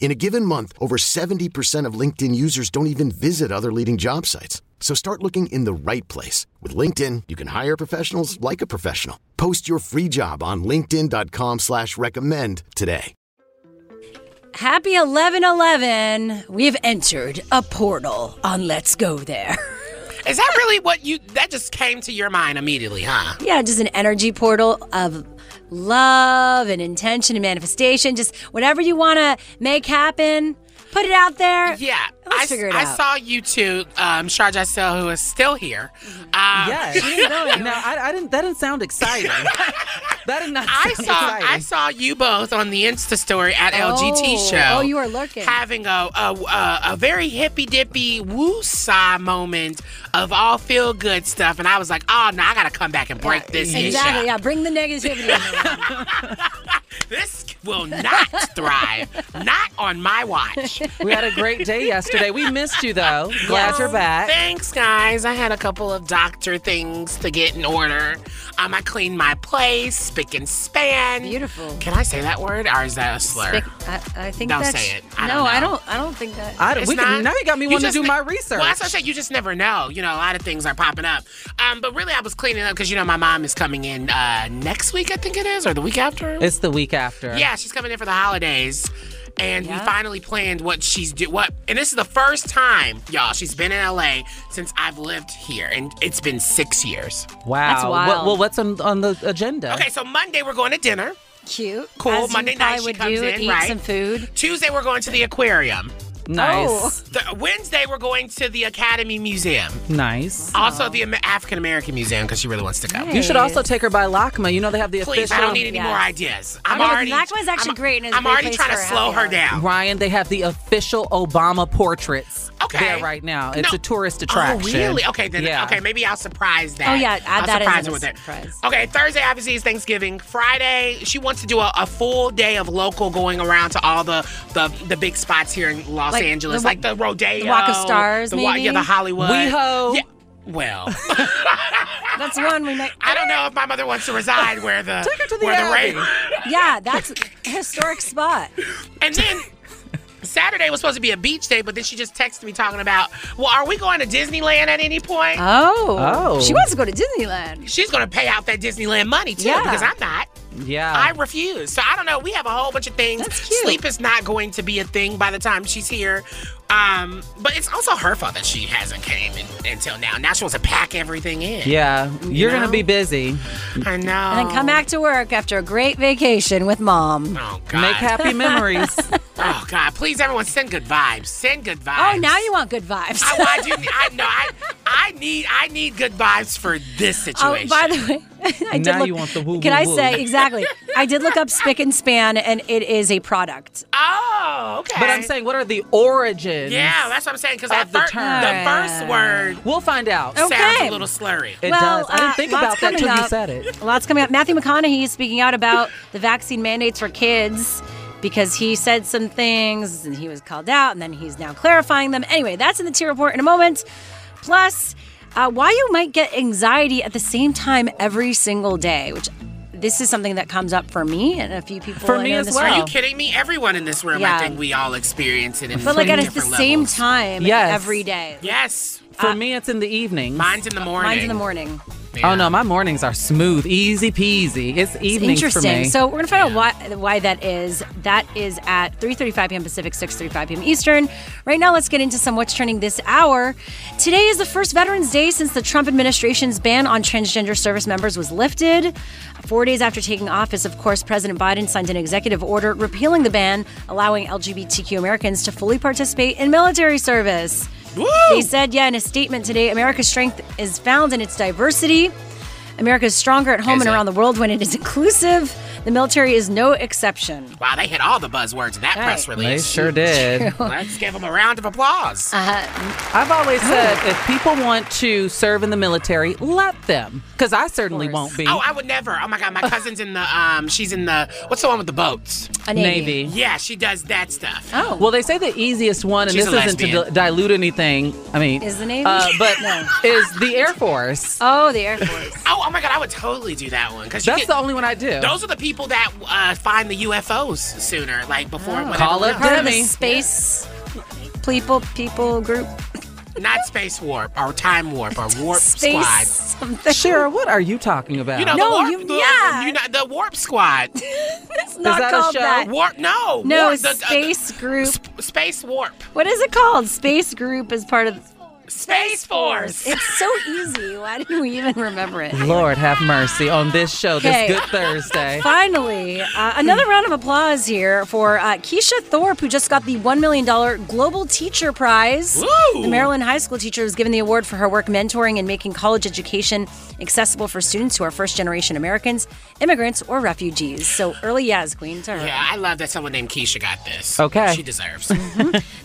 In a given month, over 70% of LinkedIn users don't even visit other leading job sites. So start looking in the right place. With LinkedIn, you can hire professionals like a professional. Post your free job on linkedin.com slash recommend today. Happy 11 11. We've entered a portal on Let's Go There. Is that really what you? That just came to your mind immediately, huh? Yeah, just an energy portal of love and intention and manifestation. Just whatever you want to make happen, put it out there. Yeah, I, figure it I out. saw you two, um, Sharjah who is still here. Um, Yes. no, I, I didn't. That didn't sound exciting. that did not. I saw exciting. I saw you both on the Insta story at LGT Oh, show. oh, you were lurking. having a a, a, a very hippy dippy woo saw moment of all feel good stuff, and I was like, oh no, I gotta come back and break this Exactly. Yeah, bring the negativity. This will not thrive, not on my watch. We had a great day yesterday. We missed you though. Glad you're back. Thanks, guys. I had a couple of doctor things to get in order. Um, I cleaned my place, spick and span. Beautiful. Can I say that word, or is that a slur? Spick- I, I think Don't that's. say it. I no, don't I don't. I don't think that. I, It's we not- can, now you got me you wanting to just do ne- my research. Well, that's what I said. You just never know. You know, a lot of things are popping up. Um, but really, I was cleaning up because you know my mom is coming in uh, next week. I think it is, or the week after. it's the week after. Yeah, she's coming in for the holidays. And we finally planned what she's do what and this is the first time, y'all, she's been in LA since I've lived here. And it's been six years. Wow. That's What- well, what's on, on the agenda? Okay, so Monday we're going to dinner. Cute. Cool. As Monday you night probably she would comes do, in, eat right? some food. Tuesday we're going to the aquarium. Nice. Oh. The, Wednesday we're going to the Academy Museum. Nice. Also the African American Museum because she really wants to go. You should also take her by LACMA. You know they have the Please, official. I don't need any Yes. more ideas. I'm I mean, already. LACMA is actually I'm, great and it's a I'm great already place trying to for slow her hour. down. Ryan, they have the official Obama portraits Okay. there right now. It's No. a tourist oh, attraction. Oh, really? Okay, then. Yeah. Okay, maybe I'll surprise that. Oh, yeah, add I'll that surprise as her a with it. surprise. Okay, Thursday obviously is Thanksgiving. Friday, she wants to do a, a full day of local going around to all the the, the big spots here in Los Like Angeles, the like the Rodeo, the Walk of Stars, the wa- maybe? yeah, the Hollywood. WeHo. Yeah. Well, That's one we make. I don't know if my mother wants to reside where the Take her to the where Abbey. the rain. Yeah, that's a historic spot. And then Saturday was supposed to be a beach day, but then she just texted me talking about, well, are we going to Disneyland at any point? Oh. Oh. She wants to go to Disneyland. She's going to pay out that Disneyland money too, Yeah. because I'm not. Yeah. I refuse. So I don't know. We have a whole bunch of things. That's cute. Sleep is not going to be a thing by the time she's here. Um, but it's also her fault that she hasn't came in, until now. Now she wants to pack everything in. yeah. You're know? gonna be busy. I know. And then come back to work after a great vacation with mom. Oh God. Make happy memories. Oh God. Please, everyone, send good vibes. Send good vibes. Oh, now you want good vibes. I, well, I do. I know. I, I need. I need good vibes for this situation. Oh, situation. by the way, I did Now look, you want the woo, Can woo, I woo. say exactly? I did look up spick and span, and it is a product. Oh, okay. but I'm saying, what are the origins? Yeah, that's what I'm saying. Because Of the fir- the first word We'll find out. Okay. sounds a little slurry. It Well, does. I didn't uh, think about that coming till you said it. Lots coming up. Matthew McConaughey is speaking out about the vaccine mandates for kids because he said some things and he was called out, and then he's now clarifying them. Anyway, that's in the T report in a moment. Plus, uh, why you might get anxiety at the same time every single day, which this is something that comes up for me and a few people For I me know in as this well. Are you kidding me? Everyone in this room, Yeah. I think we all experience it in But like at the different same time Yes. every day. Yes. For uh, me, it's in the evening. Mine's in the uh, morning. Mine's in the morning. Oh no, my mornings are smooth, easy peasy. It's evenings for Interesting. So we're gonna find out why why that is. That is at 3:35 p.m. Pacific, 6:35 p.m. Eastern. Right now, let's get into some what's trending this hour. Today is the first Veterans Day since the Trump administration's ban on transgender service members was lifted. Four days after taking office, of course, President Biden signed an executive order repealing the ban, allowing LGBTQ Americans to fully participate in military service. They said, yeah, in a statement today, America's strength is found in its diversity. America is stronger at home Is and it? around the world when it is inclusive. The military is no exception. Wow, they hit all the buzzwords in that Right. press release. they sure did. Let's give them a round of applause. I've always said if people want to serve in the military, let them. Because I certainly won't be. oh, I would never. Oh my God, my cousin's in the um, she's in the what's the one with the boats? A Navy. Navy. Yeah, she does that stuff. Oh. Well, they say the easiest one, and She's this a isn't to lesbian. di- dilute anything. I mean, Is the Navy? Uh, but No. is the Air Force. oh, the Air Force. Oh, oh my God, I would totally do that one because That's the only one I do. Those are the people that uh, find the UFOs sooner, like before. whenever Call it the Demi. space people people group. Not space warp or time warp or warp Space squad. something. Shara, what are you talking about? You know No, the warp, you- the, yeah. you know, the warp squad. It's not that a called show? that. warp, no, No, warp, the- uh, space group. sp- space warp, What is it called? Space group is part of. Space force. It's so easy. Why didn't we even remember it? Lord have mercy on this show, Okay. this Good Thursday. Finally, uh, another round of applause here for uh, Keisha Thorpe, who just got the $1 million Global Teacher Prize. Woo! The Maryland high school teacher was given the award for her work mentoring and making college education accessible for students who are first generation Americans, immigrants, or refugees. So early yes, Queen to her. Yeah, I love that someone named Keisha got this. Okay. She deserves.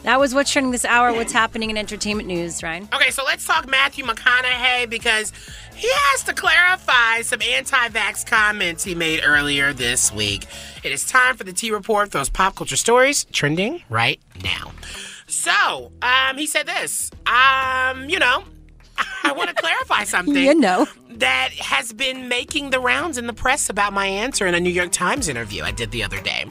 That was what's trending this hour. What's happening in entertainment news, Ryan? Okay, so let's talk Matthew McConaughey because he has to clarify some anti vax comments he made earlier this week. It is time for the T Report, those pop culture stories trending right now. So, um, he said this. Um, you know, I want to clarify something. You know. that has been making the rounds in the press about my answer in a New York Times interview I did the other day.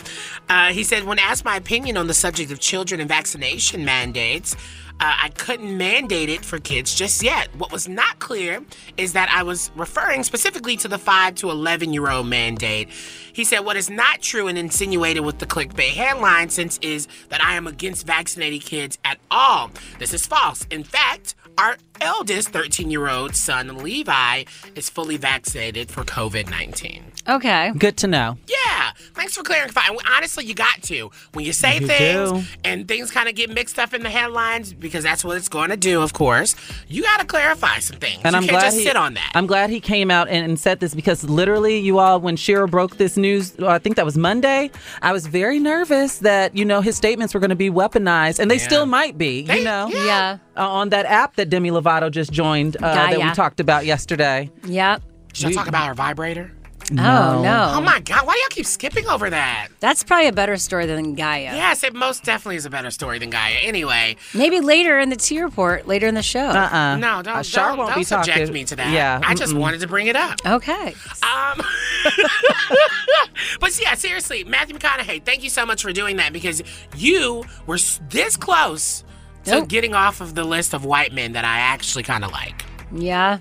Uh, he said, when asked my opinion on the subject of children and vaccination mandates, uh, I couldn't mandate it for kids just yet. What was not clear is that I was referring specifically to the 5 to 11 year old mandate. He said, What is not true and insinuated with the clickbait headline since is that I am against vaccinating kids at all. This is false. In fact, our eldest 13 year old son, Levi, is fully vaccinated for COVID 19. Okay. Good to know. Yeah, thanks for clarifying. Honestly, you got to. When you say You things do. and things kind of get mixed up in the headlines, because that's what it's going to do, of course, you got to clarify some things. And you I'm can't glad just he, sit on that. I'm glad he came out and, and said this because literally, you all, when Shira broke this news, uh, I think that was Monday. I was very nervous that you know his statements were going to be weaponized, and they still might be. They- you know, yeah. Yeah. Uh, on that app that Demi Lovato just joined uh, that we talked about yesterday. Yep. Should I talk about our vibrator? Oh, no. Oh my God, why do y'all keep skipping over that? That's probably a better story than Gaia. Yes, it most definitely is a better story than Gaia. Anyway, Maybe later in the T report, later in the show. Uh-uh. no, don't, Uh, Shar don't, won't don't be subject talking- me to that. Yeah, I just mm-mm. wanted to bring it up. Okay. Um, but yeah, seriously, Matthew McConaughey, thank you so much for doing that because you were this close to Nope. getting off of the list of white men that I actually kind of like. Yeah.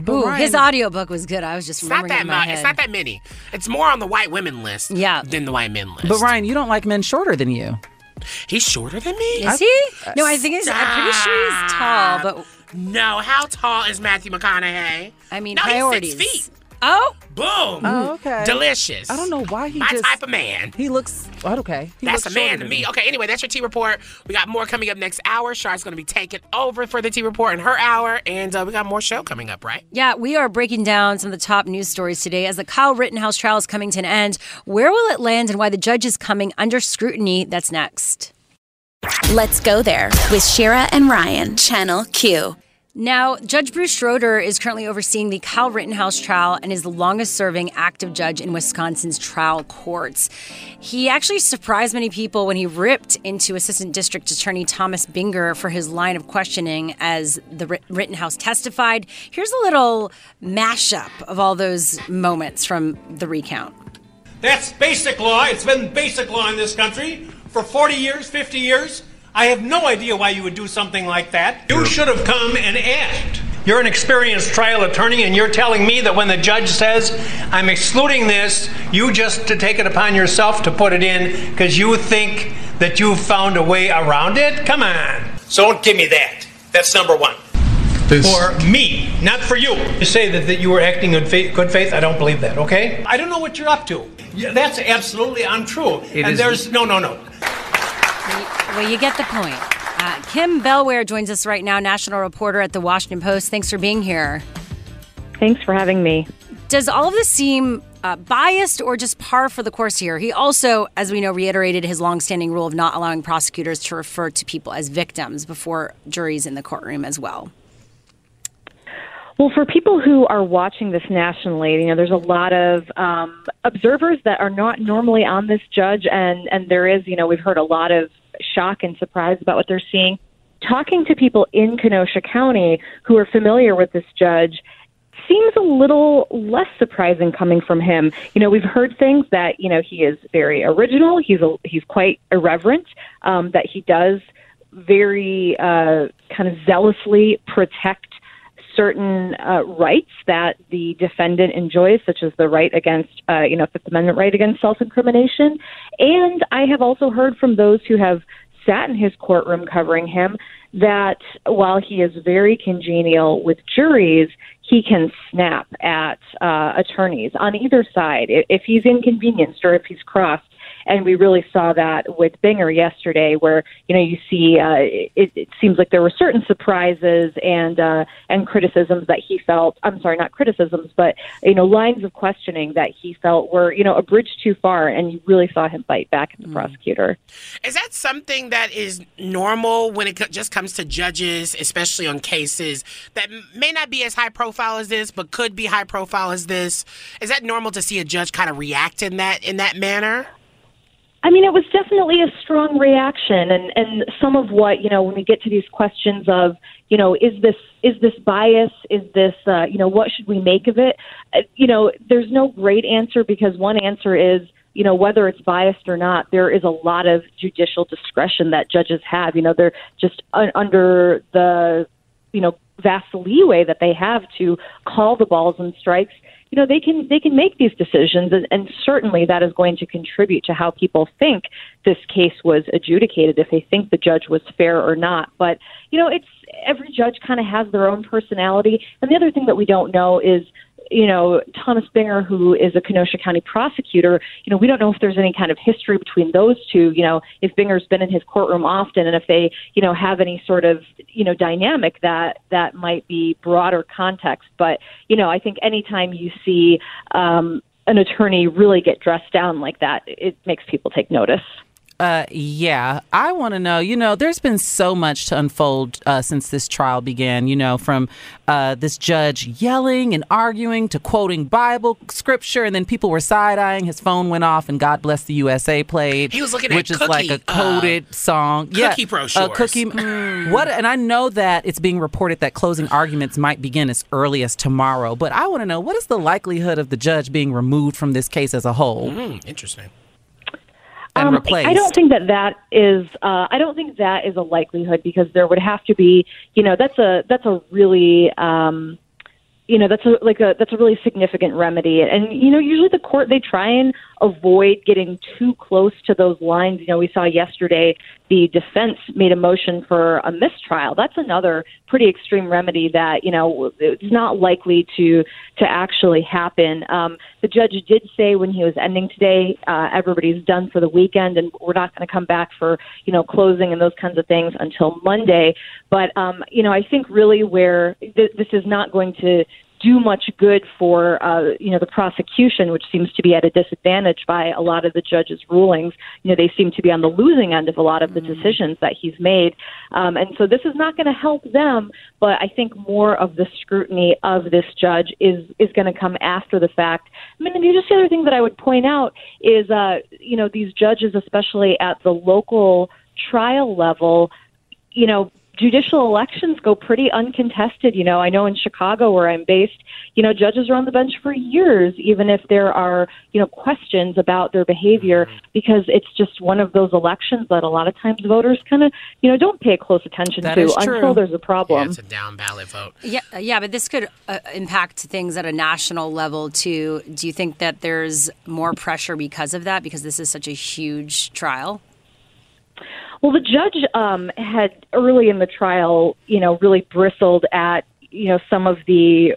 But Ooh, Ryan- his audiobook was good. I was just It's not remembering it that in my much. head. It's not that many. It's more on the white women list Yeah. than the white men list. But Ryan, you don't like men shorter than you. he's shorter than me. Is he? Uh, no, I think he's, I'm pretty sure he's tall, but No, how tall is Matthew McConaughey? I mean, no, priorities. He's six feet. Oh, Boom. Oh, okay. Delicious. I don't know why he My just. type of man. He looks. Oh, okay. He That's a man shorter to than me. Okay, anyway, that's your T report. We got more coming up next hour. Shar's going to be taking over for the T report in her hour, and uh, we got more show coming up, right? yeah, we are breaking down some of the top news stories today as the Kyle Rittenhouse trial is coming to an end. Where will it land and why the judge is coming under scrutiny? That's next. Let's go there with Shira and Ryan, Channel Q. Now, Judge Bruce Schroeder is currently overseeing the Kyle Rittenhouse trial and is the longest serving active judge in Wisconsin's trial courts. He actually surprised many people when he ripped into Assistant District Attorney Thomas Binger for his line of questioning as the Rittenhouse testified. Here's a little mashup of all those moments from the recount. That's basic law. It's been basic law in this country for 40 years, 50 years. I have no idea why you would do something like that. You should have come and asked. You're an experienced trial attorney, and you're telling me that when the judge says, I'm excluding this, you just to take it upon yourself to put it in because you think that you've found a way around it? Come on. So don't give me that. That's number one. This- For me, not for you. You say that, that you were acting in faith, good faith. I don't believe that, okay? I don't know what you're up to. Yeah, that's absolutely untrue. and is- there's, no, no, no. Well, you get the point. Uh, Kim Bellware joins us right now, national reporter at the Washington Post. Thanks for being here. Thanks for having me. Does all of this seem uh, biased or just par for the course here? He also, as we know, reiterated his longstanding rule of not allowing prosecutors to refer to people as victims before juries in the courtroom as well. Well, for people who are watching this nationally, you know, there's a lot of um, observers that are not normally on this judge, and and there is, you know, we've heard a lot of shock and surprise about what they're seeing. Talking to people in Kenosha County who are familiar with this judge seems a little less surprising coming from him. You know, we've heard things that you know he is very original. He's a, he's quite irreverent. Um, that he does very uh, kind of zealously protect certain uh, rights that the defendant enjoys, such as the right against, uh, you know, Fifth Amendment right against self-incrimination. And I have also heard from those who have sat in his courtroom covering him that while he is very congenial with juries, he can snap at uh, attorneys on either side if he's inconvenienced or if he's crossed. And we really saw that with Binger yesterday, where you know you see uh, it, it seems like there were certain surprises and uh, and criticisms that he felt. I'm sorry, not criticisms, but you know lines of questioning that he felt were you know a bridge too far, and you really saw him fight back at the prosecutor. Is that something that is normal when it just comes to judges, especially on cases that may not be as high profile as this, but could be high profile as this? Is that normal to see a judge kind of react in that in that manner? I mean, it was definitely a strong reaction, and and some of what you know when we get to these questions of you know is this is this bias? Is this uh, you know what should we make of it? Uh, you know, there's no great answer because one answer is you know whether it's biased or not. There is a lot of judicial discretion that judges have. You know, they're just un- under the you know vast leeway that they have to call the balls and strikes you know they can they can make these decisions and, and certainly that is going to contribute to how people think this case was adjudicated if they think the judge was fair or not. But you know it's every judge kind of has their own personality. And the other thing that we don't know is you know, Thomas Binger, who is a Kenosha County prosecutor, you know, we don't know if there's any kind of history between those two, you know, if Binger's been in his courtroom often and if they, you know, have any sort of, you know, dynamic that that might be broader context. But, you know, I think anytime you see um, an attorney really get dressed down like that, it makes people take notice. Uh, yeah, I want to know. You know, there's been so much to unfold uh, since this trial began. You know, from uh, this judge yelling and arguing to quoting Bible scripture, and then people were side eyeing. His phone went off, and "God Bless the USA" played. He was looking at which is like a uh, coded song. yeah, cookie a brochures. cookie. What? And I know that it's being reported that closing arguments might begin as early as tomorrow. But I want to know what is the likelihood of the judge being removed from this case as a whole Hmm, interesting. And Um, replaced? I don't think that that is. Uh, I don't think that is a likelihood because there would have to be. You know, that's a that's a really. Um, you know, that's a like a that's a really significant remedy, and you know, usually the court they try and avoid getting too close to those lines. You know, we saw yesterday the defense made a motion for a mistrial. That's another pretty extreme remedy that you know it's not likely to to actually happen. Um, the judge did say when he was ending today, uh, everybody's done for the weekend, and we're not going to come back for you know closing and those kinds of things until Monday. But um, you know, I think really where th- this is not going to do much good for uh, you know the prosecution, which seems to be at a disadvantage by a lot of the judge's rulings. You know, they seem to be on the losing end of a lot of the decisions that he's made, um, and so this is not going to help them. But I think more of the scrutiny of this judge is is going to come after the fact. I mean, just the other thing that I would point out is, uh, you know, these judges, especially at the local trial level, you know judicial elections go pretty uncontested. You know, I know in Chicago where I'm based, you know, judges are on the bench for years, even if there are, you know, questions about their behavior, because it's just one of those elections that a lot of times voters kind of, you know, don't pay close attention That to is true. until there's a problem. Yeah, it's a down ballot vote. Yeah, yeah, but this could uh, impact things at a national level too. Do you think that there's more pressure because of that? Because this is such a huge trial. Well, the judge um, had early in the trial, you know, really bristled at you know some of the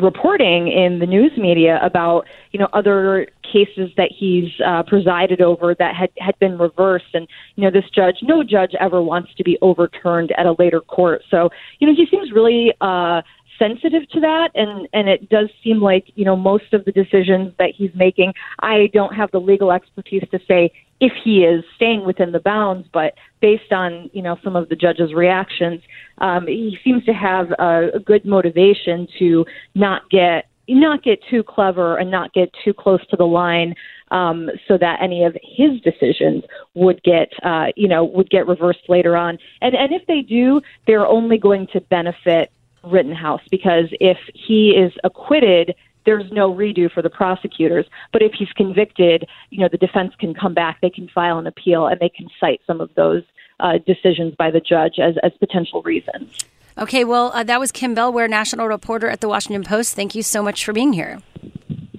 reporting in the news media about you know other cases that he's uh, presided over that had had been reversed, and you know this judge, no judge ever wants to be overturned at a later court. So you know he seems really. Uh, sensitive to that and and it does seem like you know most of the decisions that he's making I don't have the legal expertise to say if he is staying within the bounds but based on you know some of the judge's reactions um, he seems to have a, a good motivation to not get not get too clever and not get too close to the line um, so that any of his decisions would get uh, you know would get reversed later on. And and if they do they're only going to benefit Rittenhouse because if he is acquitted, there's no redo for the prosecutors. But if he's convicted, you know, the defense can come back, they can file an appeal, and they can cite some of those uh, decisions by the judge as, as potential reasons. Okay, well, uh, that was Kim Bellware, national reporter at the Washington Post. Thank you so much for being here.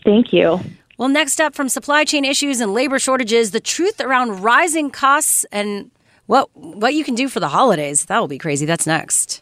Thank you. Well, next up from supply chain issues and labor shortages, the truth around rising costs and what what you can do for the holidays. That will be crazy. That's next.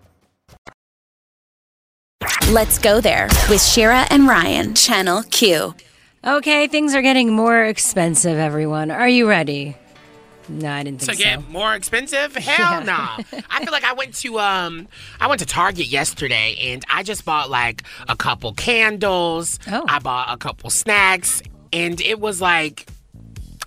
Let's go there with Shira and Ryan, Channel Q. Okay, things are getting more expensive, everyone. Are you ready? No, I didn't To think so. get more expensive? Hell no. I feel like I went to um I went to Target yesterday and I just bought like a couple candles. Oh. I bought a couple snacks and it was like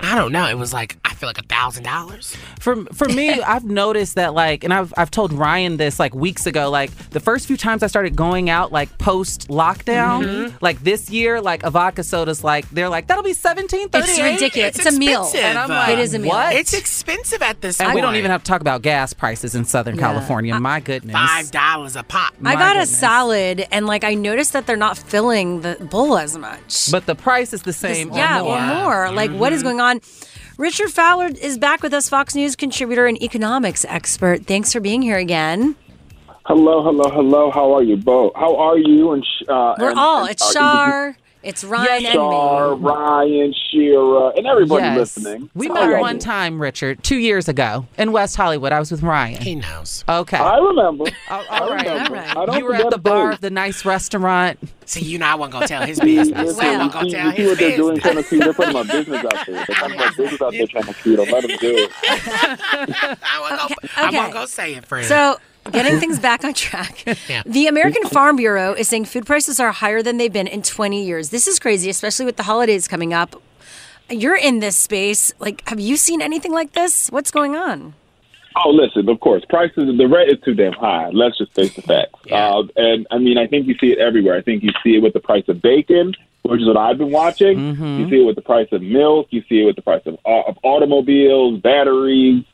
I don't know, it was like I feel like a thousand dollars. For for me, I've noticed that like, and I've I've told Ryan this like weeks ago. Like the first few times I started going out like post lockdown, Mm-hmm. like this year, like a vodka soda's like they're like that'll be seventeen thirty. It's ridiculous. It's, a meal. And I'm like, It is a meal. What? It's expensive at this And point. we don't even have to talk about gas prices in Southern Yeah. California. My goodness. five dollars a pop. I My got a salad, and like I noticed that they're not filling the bowl as much. But the price is the same. or yeah, more. or more. Like, what is going on? Richard Fowler is back with us, Fox News contributor and economics expert. Thanks for being here again. Hello, hello, hello. How are you both? How are you? And uh, We're and- all. and, It's uh, Shar, it's Ryan, Shar, and me. Ryan, Shira, and everybody Yes. listening. We met are one you? time, Richard, two years ago in West Hollywood. I was with Ryan. He knows. Okay. I remember. Oh, all I right. remember. all right. I don't You were at the bar face. of the nice restaurant. See, you know I wasn't gonna tell his business. Listen, I wasn't you gonna see, tell you see his what they're doing, business. Channel Q. They're putting my business out there. They're putting my business out there, Channel Q. Don't let them do it. I wasn't gonna, I Okay. wasn't gonna say it, friend. So, getting things back on track. Yeah. The American Farm Bureau is saying food prices are higher than they've been in 20 years. This is crazy, especially with the holidays coming up. you're in this space. Like, have you seen anything like this? What's going on? Oh, listen, of course, prices, the rent is too damn high. Let's just face the facts. Uh, and I mean, I think you see it everywhere. I think you see it with the price of bacon, which is what I've been watching. You see it with the price of milk. You see it with the price of, uh, of automobiles, batteries,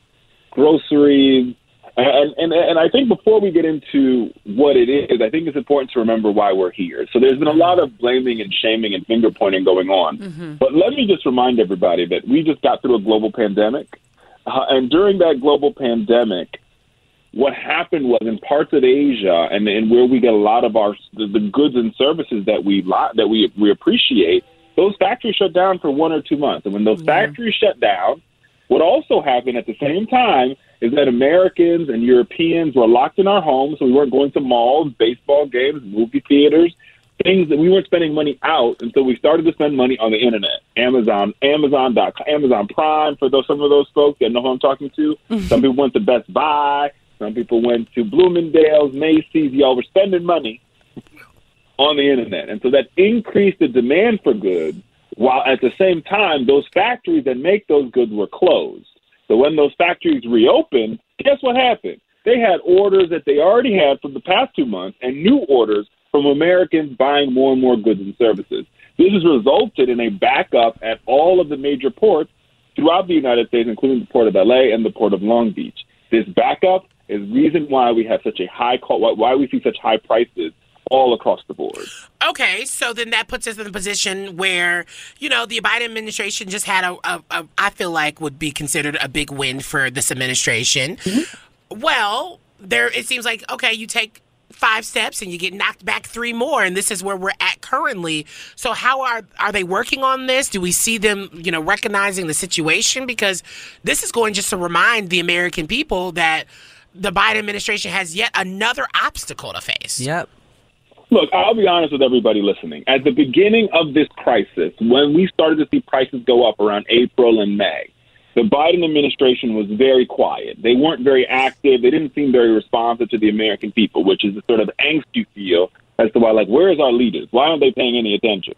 groceries. And, and and I think before we get into what it is, I think it's important to remember why we're here. So there's been a lot of blaming and shaming and finger pointing going on. But let me just remind everybody that we just got through a global pandemic. Uh, and during that global pandemic, what happened was in parts of Asia and, and where we get a lot of our the, the goods and services that we that we we appreciate, those factories shut down for one or two months. And when those factories shut down, what also happened at the same time is that Americans and Europeans were locked in our homes, so we weren't going to malls, baseball games, movie theaters, things that we weren't spending money out until we started to spend money on the internet. Amazon, Amazon, Amazon Prime for those some of those folks that know who I'm talking to. Some people went to Best Buy. Some people went to Bloomingdale's, Macy's. Y'all were spending money on the internet, and so that increased the demand for goods. While at the same time, those factories that make those goods were closed. So when those factories reopened, guess what happened? They had orders that they already had from the past two months and new orders from Americans buying more and more goods and services. This has resulted in a backup at all of the major ports throughout the United States, including the port of LA and the port of Long Beach. This backup is the reason why we have such a high call, why we see such high prices all across the board. Okay, so then that puts us in a position where, you know, the Biden administration just had a, a, a I feel like would be considered a big win for this administration. Mm-hmm. Well, there it seems like okay, you take five steps and you get knocked back three more and this is where we're at currently. So how are are they working on this? Do we see them, you know, recognizing the situation because this is going just to remind the American people that the Biden administration has yet another obstacle to face. Yep. Look, I'll be honest with everybody listening. At the beginning of this crisis, when we started to see prices go up around April and May, the Biden administration was very quiet. They weren't very active. They didn't seem very responsive to the American people, which is the sort of angst you feel as to why, like, where is our leaders? Why aren't they paying any attention?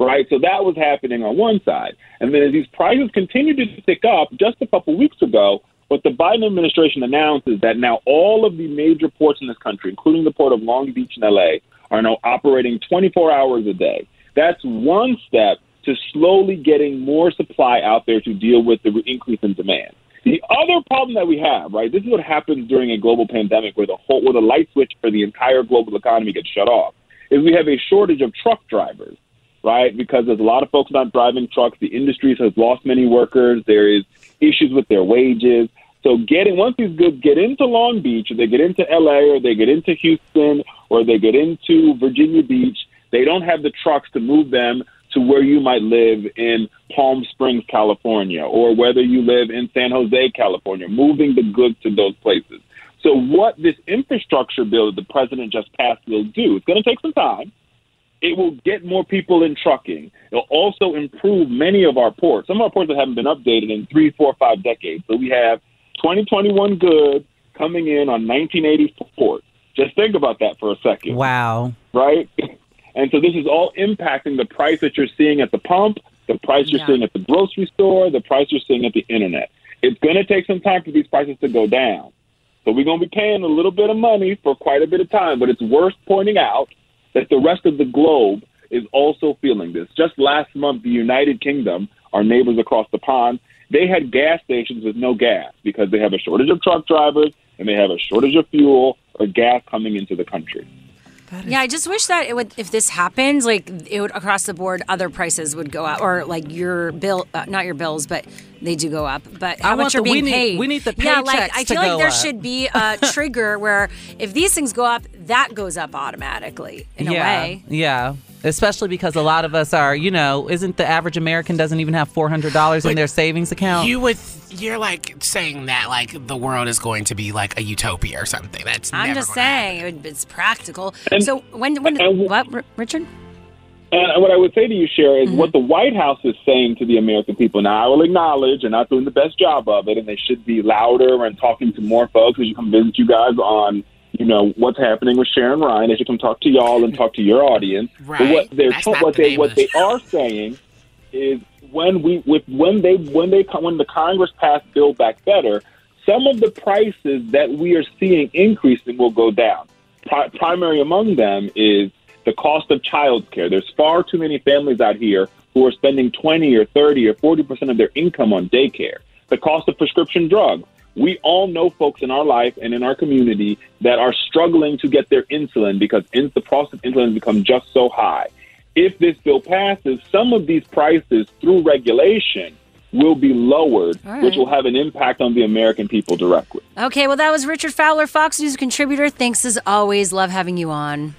Right? So that was happening on one side. And then as these prices continued to tick up, just a couple weeks ago, what the Biden administration announced is that now all of the major ports in this country, including the port of Long Beach and LA, are now operating 24 hours a day. That's one step to slowly getting more supply out there to deal with the increase in demand. The other problem that we have, right, this is what happens during a global pandemic where the whole, where the light switch for the entire global economy gets shut off, is we have a shortage of truck drivers, right? Because there's a lot of folks not driving trucks. The industries has lost many workers. There is issues with their wages. So getting once these goods get into Long Beach, or they get into LA, or they get into Houston, or they get into Virginia Beach, they don't have the trucks to move them to where you might live in Palm Springs, California, or whether you live in San Jose, California, moving the goods to those places. So what this infrastructure bill that the president just passed will do, it's going to take some time. It will get more people in trucking. It'll also improve many of our ports. Some of our ports that haven't been updated in three, four, five decades. So we have 2021 goods coming in on 1984. Just think about that for a second. Wow. Right? And so this is all impacting the price that you're seeing at the pump, the price you're Yeah. seeing at the grocery store, the price you're seeing at the internet. It's going to take some time for these prices to go down. So we're going to be paying a little bit of money for quite a bit of time, but it's worth pointing out that the rest of the globe is also feeling this. Just last month, the United Kingdom, our neighbors across the pond, they had gas stations with no gas because they have a shortage of truck drivers and they have a shortage of fuel or gas coming into the country. Yeah, I just wish that it would. If this happens, like it would across the board, other prices would go up, or like your bill, uh, not your bills, but they do go up. But how I much want you're the- we being need- paid? we need the yeah, like I feel like there up. should be a trigger where if these things go up, that goes up automatically in yeah. a way. Yeah. Especially because a lot of us are, you know, isn't the average American doesn't even have four hundred dollars in their savings account? You would, you're like saying that like the world is going to be like a utopia or something. That's I'm never just saying it it's practical. And- so when when and- what Richard? And what I would say to you, Cher, is what mm-hmm. the White House is saying to the American people. Now, I will acknowledge they're not doing the best job of it, and they should be louder and talking to more folks. They should come visit you guys on, you know, what's happening with Sharon Ryan. They should come talk to y'all and talk to your audience. But what they're That's what the they what they are saying is when we with when they when they come when the Congress passed Build Back Better, some of the prices that we are seeing increasing will go down. Pri- primary among them is the cost of childcare. There's far too many families out here who are spending 20 or 30 or 40 percent of their income on daycare. The cost of prescription drugs. We all know folks in our life and in our community that are struggling to get their insulin because in- the cost of insulin has become just so high. If this bill passes, some of these prices through regulation will be lowered, All right. which will have an impact on the American people directly. Okay, well, that was Richard Fowler, Fox News contributor. Thanks as always. Love having you on.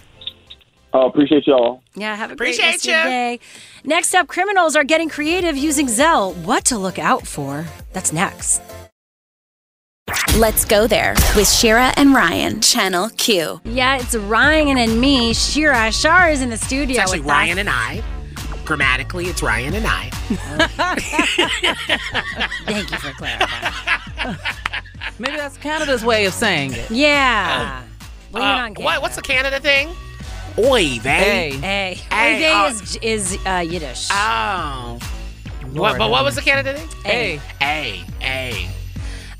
Uh, appreciate y'all. Yeah, have a Appreciate great rest of your ya. day. Next up, criminals are getting creative using Zelle. What to look out for? That's next. Let's go there with Shira and Ryan, Channel Q. Yeah, it's Ryan and me. Shira Shar is in the studio. It's actually with Ryan us. and I. Grammatically, it's Ryan and I. Thank you for clarifying. Maybe that's Canada's way of saying it. Yeah. Blame it Uh, on what, what's the Canada thing? Oy vey. Hey. Hey, Hey, Oy vey uh, is is uh, Yiddish. Oh. What, Lord but what was the Canada thing? Hey. A. A.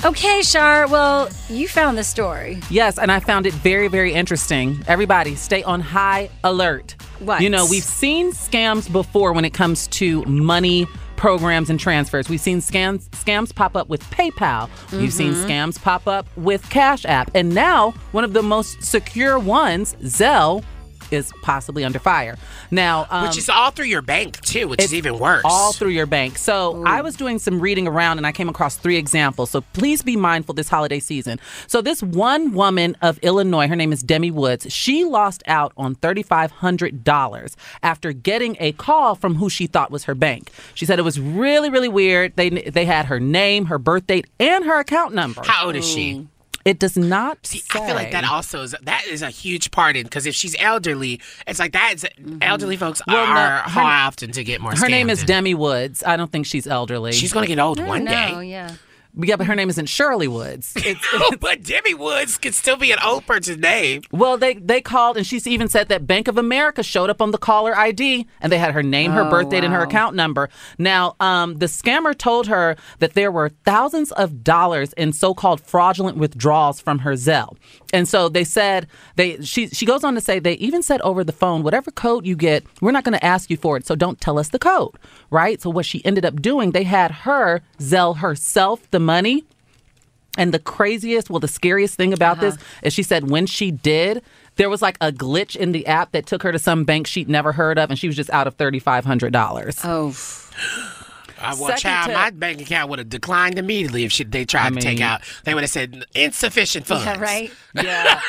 okay, Shar. Well, you found the story. Yes, and I found it very, very interesting. Everybody, stay on high alert. What? You know, we've seen scams before when it comes to money programs and transfers. We've seen scams scams pop up with PayPal. We've seen Mm-hmm. scams pop up with Cash App. And now, one of the most secure ones, Zelle, is possibly under fire. Now, um, Which is all through your bank, too, which is it's even worse. All through your bank. So I was doing some reading around and I came across three examples. So please be mindful this holiday season. So this one woman of Illinois, her name is Demi Woods, she lost out on $3,500 after getting a call from who she thought was her bank. She said it was really, really weird. They they had her name, her birth date, and her account number. How old is she? It does not See, I feel like that also is that is a huge part in because if she's elderly, it's like that. Is, elderly folks Mm-hmm. Well, no, are her- how often to get more. Her name is. Demi Woods. I don't think she's elderly. She's gonna get old one no, day. yeah. Yeah, but her name isn't Shirley Woods. It's, but Demi Woods could still be an old person's name. Well, they they called and she's even said that Bank of America showed up on the caller ID and they had her name, her Oh, birth date, and her account number. Now, um, the scammer told her that there were thousands of dollars in so-called fraudulent withdrawals from her Zelle, and so they said they she she goes on to say they even said over the phone, whatever code you get, we're not going to ask you for it, so don't tell us the code, right? So what she ended up doing, they had her Zelle herself the money. And the craziest, well, the scariest thing about uh-huh. this is she said when she did, there was like a glitch in the app that took her to some bank she'd never heard of, and she was just out of thirty five hundred dollars. Oh. Uh, well, Second child, to- my bank account would have declined immediately if she, they tried I to take out. They would have said insufficient funds. Yeah, right? Yeah.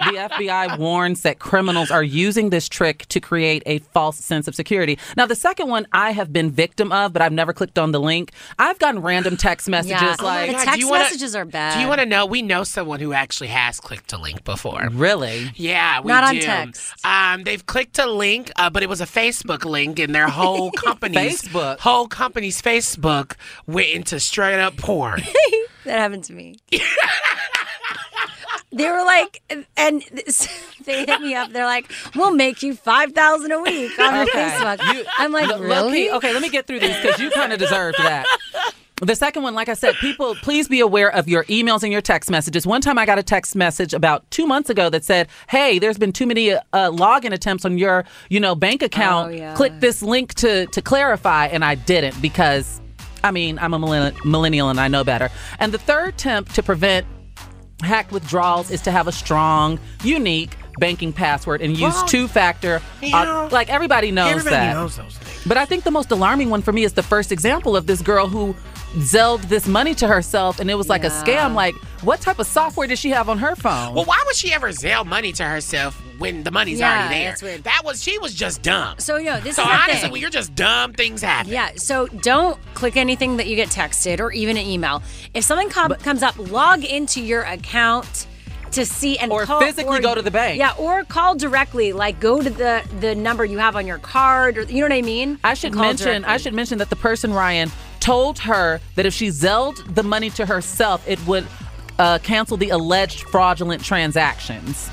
the FBI warns that criminals are using this trick to create a false sense of security. Now, the second one I have been victim of, but I've never clicked on the link. I've gotten random text messages Yeah. Oh like, God, God, text wanna- messages are bad. Do you want to know? We know someone who actually has clicked a link before. really? Yeah, we Not on do. text. Um, they've clicked a link, uh, but it was a Facebook link, and their whole company's Facebook? whole company's Facebook went into straight up porn. That happened to me. they were like, and they hit me up. They're like, "We'll make you five thousand a week on your Okay. Facebook." You- I'm like, Look, really? low-key- okay, let me get through these because you kind of deserved that. The second one, like I said, people, please be aware of your emails and your text messages. One time I got a text message about two months ago that said, hey, there's been too many uh, login attempts on your, you know, bank account. Oh, yeah. Click this link to, to clarify. And I didn't because, I mean, I'm a millennial and I know better. And the third tip to prevent hacked withdrawals is to have a strong, unique banking password and use Well, two-factor. you au- know, like everybody knows Everybody that. knows those things. But I think the most alarming one for me is the first example of this girl who zelled this money to herself and it was like a scam. Like, what type of software did she have on her phone? Well, why would she ever sell money to herself when the money's Yeah, already there? that's weird. That was she was just dumb. So you know, this so is the honestly, thing. when you're just dumb, things happen. Yeah, so don't click anything that you get texted or even an email. If something com- comes up, log into your account to see and Or call, physically go to the bank. Yeah, or call directly. Like go to the the number you have on your card, or you know what I mean. I should And call mention I should mention that the person Ryan told her that if she zelled the money to herself, it would uh, cancel the alleged fraudulent transactions.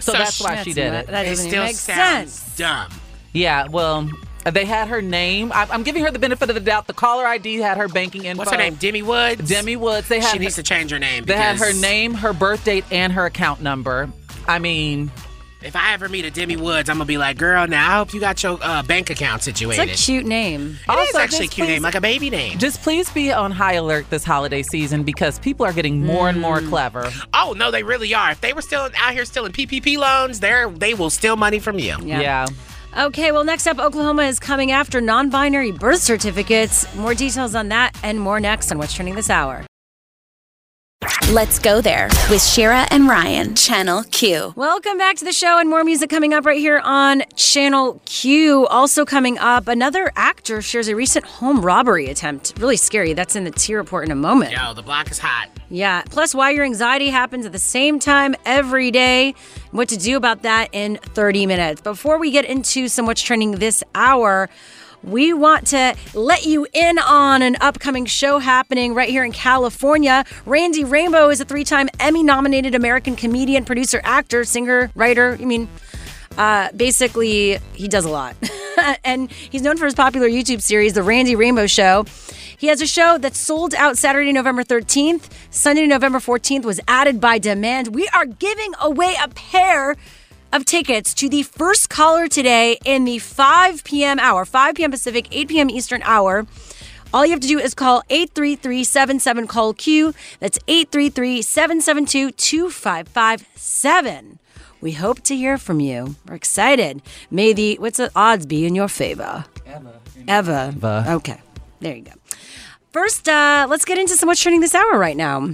So, So that's she- why she did That's it. That It doesn't still even make sounds sense. dumb. Yeah, well, They had her name. I, I'm giving her the benefit of the doubt. The caller ID had her banking info. What's her name? Demi Woods. Demi Woods. They had she needs to change her name. They had her name, her birth date, and her account number. I mean, If I ever meet a Demi Woods, I'm gonna be like, "Girl, now I hope you got your uh, bank account situated. It's a cute name. It is Also, actually a just cute name, like a baby name. just please be on high alert this holiday season because people are getting more and Mm. more clever. Oh no, they really are. If they were still out here stealing PPP loans, they're they will steal money from you. Yeah. yeah. Okay, well, next up, Oklahoma is coming after non binary birth certificates. More details on that and more next on What's Trending This Hour. Let's go there with Shira and Ryan, Channel Q. Welcome back to the show and more music coming up right here on Channel Q. Also coming up, another actor shares a recent home robbery attempt. Really scary. That's in the T report in a moment. Yo, the block is hot. Yeah. Plus, why your anxiety happens at the same time every day. What to do about that in 30 minutes. Before we get into some what's trending this hour, we want to let you in on an upcoming show happening right here in California. Randy Rainbow is a three time Emmy nominated American comedian, producer, actor, singer, writer. I mean, uh, basically, he does a lot. and he's known for his popular YouTube series, The Randy Rainbow Show. He has a show that's sold out Saturday, November 13th. Sunday, November 14th was added by demand. We are giving away a pair of tickets to the first caller today in the 5 p.m. hour, 5 p.m. Pacific, 8 p.m. Eastern hour. All you have to do is call 833-77 call Q. That's 833-772-2557. We hope to hear from you. We're excited. May the what's the odds be in your favor? Ever. Ever. Eva. Okay. There you go. First, uh, let's get into some what's trending this hour right now.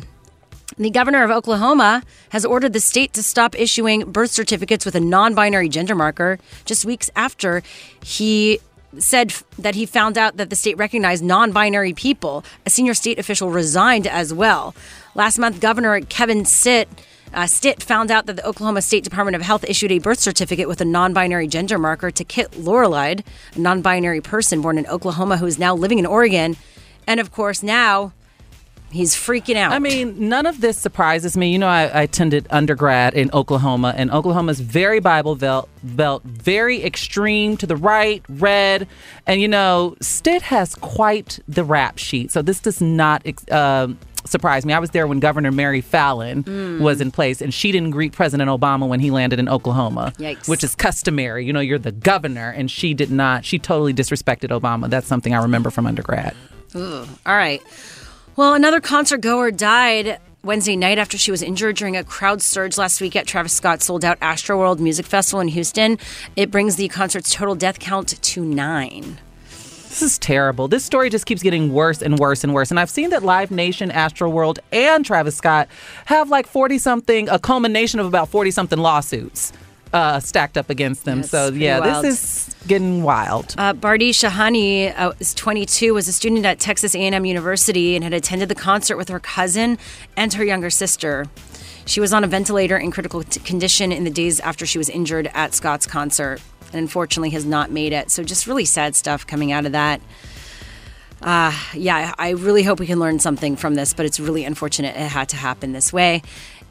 The governor of Oklahoma has ordered the state to stop issuing birth certificates with a non binary gender marker just weeks after he said that he found out that the state recognized non binary people. A senior state official resigned as well. Last month, Governor Kevin Stitt. Uh, Stitt found out that the Oklahoma State Department of Health issued a birth certificate with a non binary gender marker to Kit Lorelied, a non binary person born in Oklahoma who is now living in Oregon. And of course, now he's freaking out. I mean, none of this surprises me. You know, I, I attended undergrad in Oklahoma, and Oklahoma's very Bible belt, belt, very extreme to the right, red. And, you know, Stitt has quite the rap sheet. So this does not uh, surprise me. I was there when Governor Mary Fallin Mm. was in place, and she didn't greet President Obama when he landed in Oklahoma, Yikes. which is customary. You know, you're the governor, and she did not. She totally disrespected Obama. That's something I remember from undergrad. Ugh. All right. Well, another concert goer died Wednesday night after she was injured during a crowd surge last week at Travis Scott's sold out Astroworld Music Festival in Houston. It brings the concert's total death count to nine. This is terrible. This story just keeps getting worse and worse and worse. And I've seen that Live Nation, Astroworld, and Travis Scott have like 40 something, a culmination of about 40 something lawsuits uh, stacked up against them. That's so, yeah, wild. this is getting wild. Uh, Bharti Shahani uh, is 22, was a student at Texas A&M University and had attended the concert with her cousin and her younger sister. She was on a ventilator in critical t- condition in the days after she was injured at Scott's concert, and unfortunately has not made it. So just really sad stuff coming out of that. Uh, yeah, I really hope we can learn something from this, but it's really unfortunate it had to happen this way.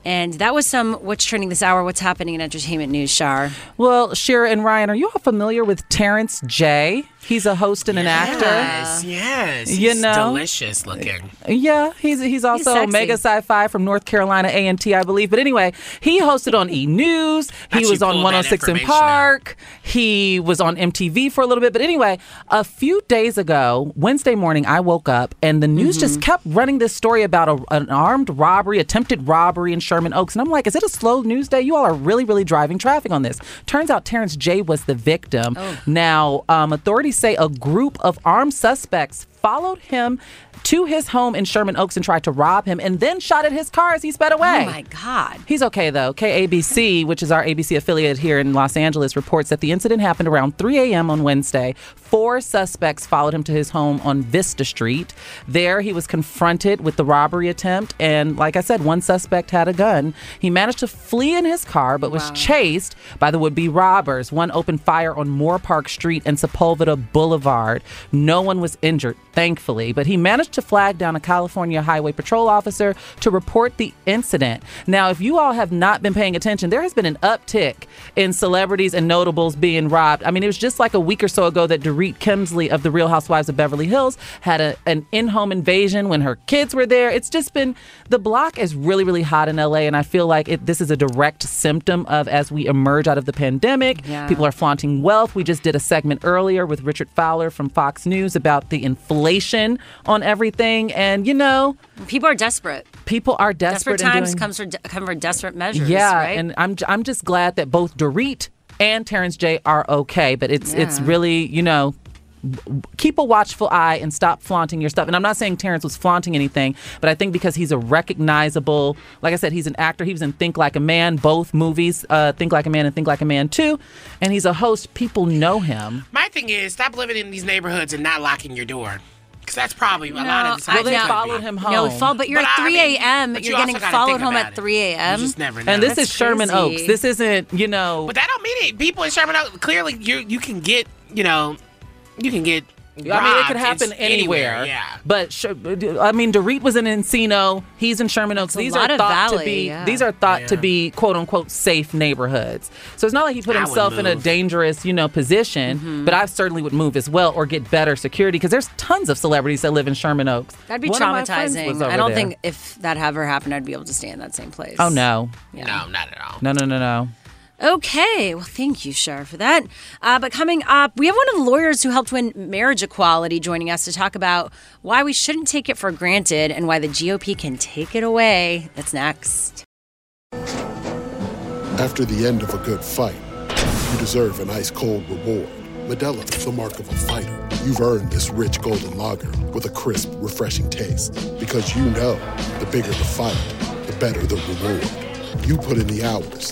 And that was some what's trending this hour, what's happening in entertainment news, Shar. Well, Shira and Ryan, are you all familiar with Terrence J? He's a host and an actor. Yes, yes. You He's know? delicious looking. Yeah, he's he's also sexy. mega sci-fi from North Carolina A and T, I believe. But anyway, he hosted on E News. He Thought was you on pulled that 106 in information out. Park. He was on MTV for a little bit. But anyway, a few days ago, Wednesday morning, I woke up and the news Mm-hmm. just kept running this story about a, an armed robbery, attempted robbery in Sherman Oaks, and I'm like, is it a slow news day? You all are really, really driving traffic on this. Turns out Terrence J was the victim. Oh. Now, um, authorities say a group of armed suspects followed him to his home in Sherman Oaks and tried to rob him and then shot at his car as he sped away. Oh my God. He's okay though. KABC, which is our ABC affiliate here in Los Angeles, reports that the incident happened around 3 a.m. on Wednesday. Four suspects followed him to his home on Vista Street. There, he was confronted with the robbery attempt, and like I said, one suspect had a gun. He managed to flee in his car, but was chased by the would-be robbers. One opened fire on Moorpark Street and Sepulveda Boulevard. No one was injured, thankfully, but he managed to flag down a California Highway Patrol officer to report the incident. Now, if you all have not been paying attention, there has been an uptick in celebrities and notables being robbed. I mean, it was just like a week or so ago that Dorit Kemsley of The Real Housewives of Beverly Hills had a, an in home invasion when her kids were there. It's just been, the block is really, really hot in LA, and I feel like it, this is a direct symptom of as we emerge out of the pandemic, Yeah. people are flaunting wealth. We just did a segment earlier with Richard Fowler from Fox News about the inflation on everything, and you know, People are desperate. people are desperate. Desperate times doing- comes for come for desperate measures. yeah, right? and I'm I'm just glad that both Dorit and Terrence J are okay, but it's it's really you know keep a watchful eye and stop flaunting your stuff. And I'm not saying Terrence was flaunting anything, but I think because he's a recognizable, like I said, he's an actor. He was in Think Like a Man, both movies, uh, Think Like a Man and Think Like a Man 2. And he's a host. People know him. My thing is, stop living in these neighborhoods and not locking your door. Because that's probably a lot No, of the time. I- it they could followed be. him No, home. fall, but you're But at 3 mean, a.m. but You're getting followed home at 3 a.m. You just never know. And this That's is Sherman crazy. Oaks. This isn't, you know. But that don't mean it. People in Sherman Oaks, clearly you you can get, you know, you can get. I mean, it could happen in- anywhere. Yeah. But sh- I mean, Dorit was in Encino. He's in Sherman Oaks. a These are of thought to be. yeah. These are thought to be quote unquote safe neighborhoods. So it's not like he put I himself in a dangerous, you know, position. Mm-hmm. But I certainly would move as well or get better security because there's tons of celebrities that live in Sherman Oaks. That'd be One of my friends was traumatizing. I don't there. think if that ever happened, I'd be able to stay in that same place. Oh no, No, not at all. no, no, no, no. Okay, well, thank you, Shar, for that. Uh, but coming up, we have one of the lawyers who helped win marriage equality joining us to talk about why we shouldn't take it for granted and why the GOP can take it away. That's next. After the end of a good fight, you deserve an ice cold reward. Modelo is the mark of a fighter. You've earned this rich golden lager with a crisp, refreshing taste. Because you know the bigger the fight, the better the reward. You put in the hours,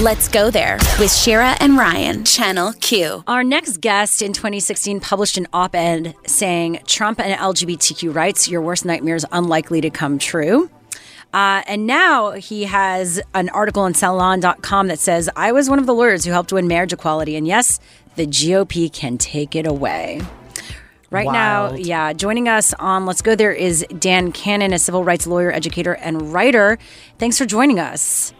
Let's go there with Shira and Ryan, Channel Q. Our next guest in 2016 published an op ed saying Trump and LGBTQ rights, your worst nightmare is unlikely to come true. Uh, and now he has an article on Salon.com that says, I was one of the lawyers who helped win marriage equality. And yes, the GOP can take it away. Right now, yeah, joining us on Let's Go There is Dan Canon, a civil rights lawyer, educator, and writer. Thanks for joining us.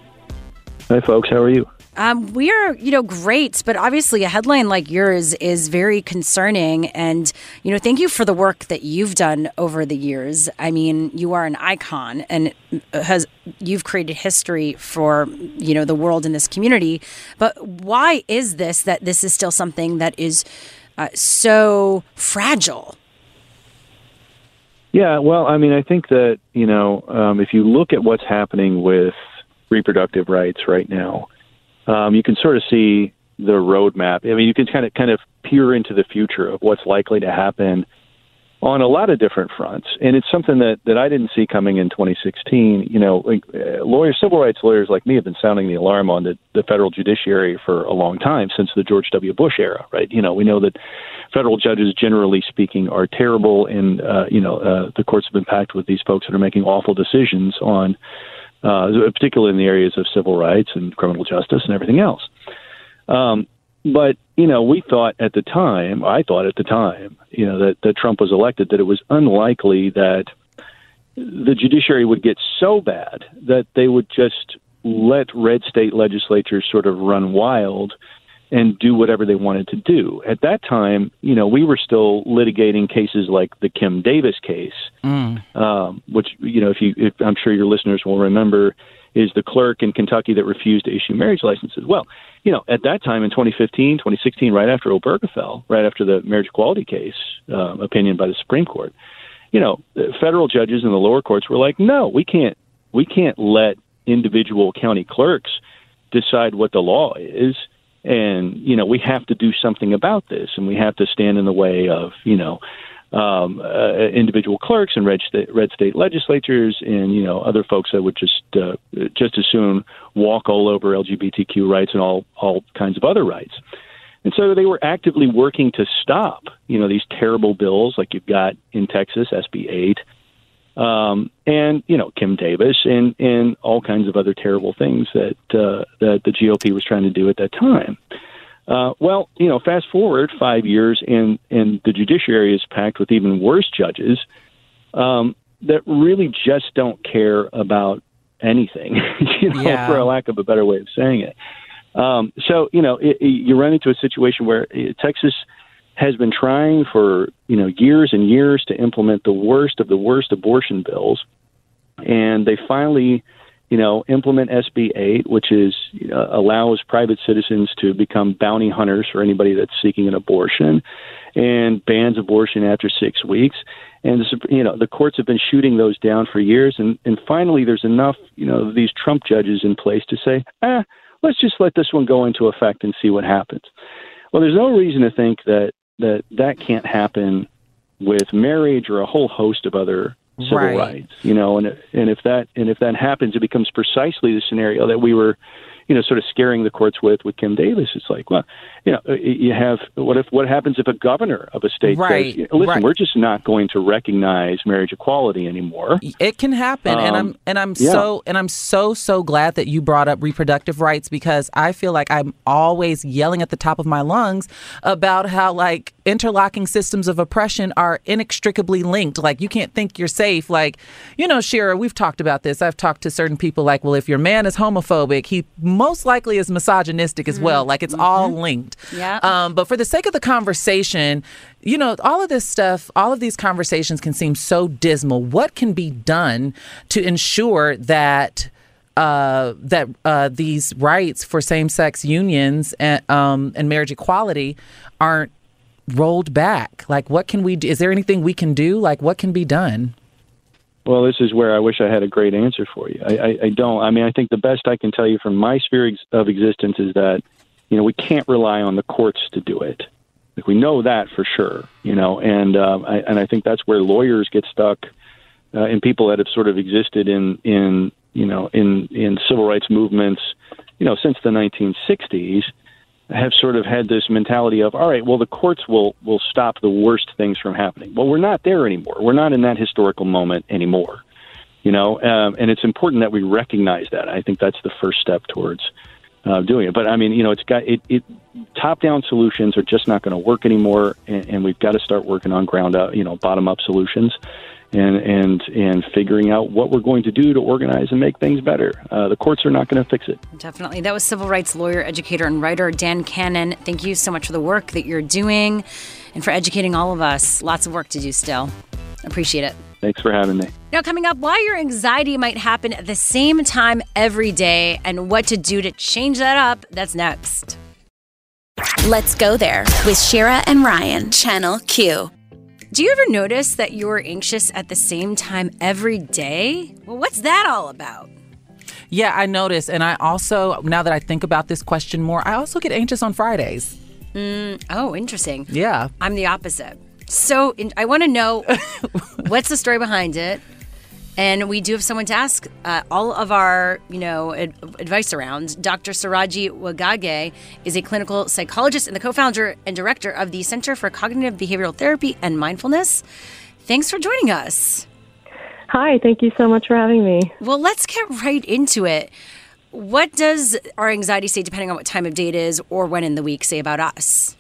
Hi, folks. How are you? Um, we are, you know, great, but obviously a headline like yours is very concerning. And, you know, thank you for the work that you've done over the years. I mean, you are an icon and has you've created history for, you know, the world in this community. But why is this that this is still something that is uh, so fragile? Yeah, well, I mean, I think that, you know, um, if you look at what's happening with reproductive rights right now, um, you can sort of see the roadmap. I mean, you can kind of kind of peer into the future of what's likely to happen on a lot of different fronts, and it's something that that I didn't see coming in 2016. You know, uh, lawyers, civil rights lawyers like me have been sounding the alarm on the, the federal judiciary for a long time since the George W. Bush era, right? You know, we know that federal judges, generally speaking, are terrible, and uh, you know, uh, the courts have been packed with these folks that are making awful decisions on, uh, particularly in the areas of civil rights and criminal justice and everything else. Um, but you know, we thought at the time, I thought at the time, you know, that, that Trump was elected, that it was unlikely that the judiciary would get so bad that they would just let red state legislatures sort of run wild and do whatever they wanted to do. At that time, you know, we were still litigating cases like the Kim Davis case, um, which you know, if you, if, I'm sure your listeners will remember, is the clerk in Kentucky that refused to issue marriage licenses. Well, you know, at that time in 2015, 2016, right after Obergefell, right after the marriage equality case uh, opinion by the Supreme Court, you know, federal judges in the lower courts were like, no, we can't, we can't let individual county clerks decide what the law is and you know we have to do something about this and we have to stand in the way of you know um, uh, individual clerks and red state, red state legislatures and you know other folks that would just uh, just as soon walk all over LGBTQ rights and all all kinds of other rights. And so they were actively working to stop, you know, these terrible bills like you've got in Texas, SB 8, um, and you know Kim Davis and and all kinds of other terrible things that uh, that the GOP was trying to do at that time. Uh, well, you know, fast forward five years, and and the judiciary is packed with even worse judges um, that really just don't care about anything, you know, yeah. for a lack of a better way of saying it. Um, so, you know, it, it, you run into a situation where uh, Texas has been trying for you know years and years to implement the worst of the worst abortion bills, and they finally you know, implement SB 8, which is uh, allows private citizens to become bounty hunters for anybody that's seeking an abortion, and bans abortion after six weeks. And you know, the courts have been shooting those down for years, and and finally, there's enough you know these Trump judges in place to say, ah, let's just let this one go into effect and see what happens. Well, there's no reason to think that that that can't happen with marriage or a whole host of other civil right. rights. You know, and and if that and if that happens, it becomes precisely the scenario that we were, you know, sort of scaring the courts with with Kim Davis. It's like, well, you know, you have what if what happens if a governor of a state right. says, listen, right. we're just not going to recognize marriage equality anymore. It can happen, um, and I'm and I'm yeah. so and I'm so so glad that you brought up reproductive rights because I feel like I'm always yelling at the top of my lungs about how like interlocking systems of oppression are inextricably linked. Like you can't think you're safe. Like you know, Shira, we've talked about this. I've talked to certain people like, well, if your man is homophobic, he most likely is misogynistic as well. Like it's Mm-hmm. all linked. Yeah. Um, but for the sake of the conversation, you know, all of this stuff, all of these conversations can seem so dismal. What can be done to ensure that uh, that uh, these rights for same-sex unions and, um, and marriage equality aren't rolled back? Like, what can we do? Is there anything we can do? Like, what can be done? Well, this is where I wish I had a great answer for you. I, I, I don't. I mean, I think the best I can tell you from my sphere of existence is that, you know, we can't rely on the courts to do it. Like we know that for sure, you know, and um, I, and I think that's where lawyers get stuck, uh, and people that have sort of existed in in you know in in civil rights movements, you know, since the 1960s, have sort of had this mentality of, all right, well, the courts will will stop the worst things from happening. Well, we're not there anymore. We're not in that historical moment anymore, you know, um, and it's important that we recognize that. I think that's the first step towards uh, doing it. But I mean, you know, it's got it. it top down solutions are just not going to work anymore, and, and we've got to start working on ground up, you know, bottom up solutions. And, and and figuring out what we're going to do to organize and make things better. Uh, the courts are not going to fix it. Definitely. That was civil rights lawyer, educator, and writer Dan Canon. Thank you so much for the work that you're doing and for educating all of us. Lots of work to do still. Appreciate it. Thanks for having me. Now, coming up, why your anxiety might happen at the same time every day and what to do to change that up. That's next. Let's go there with Shira and Ryan, Channel Q. Do you ever notice that you're anxious at the same time every day? Well, what's that all about? Yeah, I notice, and I also now that I think about this question more, I also get anxious on Fridays. Mm, oh, interesting. Yeah. I'm the opposite. So in, I want to know what's the story behind it, and we do have someone to ask uh, all of our, you know, ad- advice around. Dr. Suraji Wagage is a clinical psychologist and the co-founder and director of the Center for Cognitive Behavioral Therapy and Mindfulness. Thanks for joining us. Hi, thank you so much for having me. Well, let's get right into it. What does our anxiety say, depending on what time of day it is or when in the week, say about us?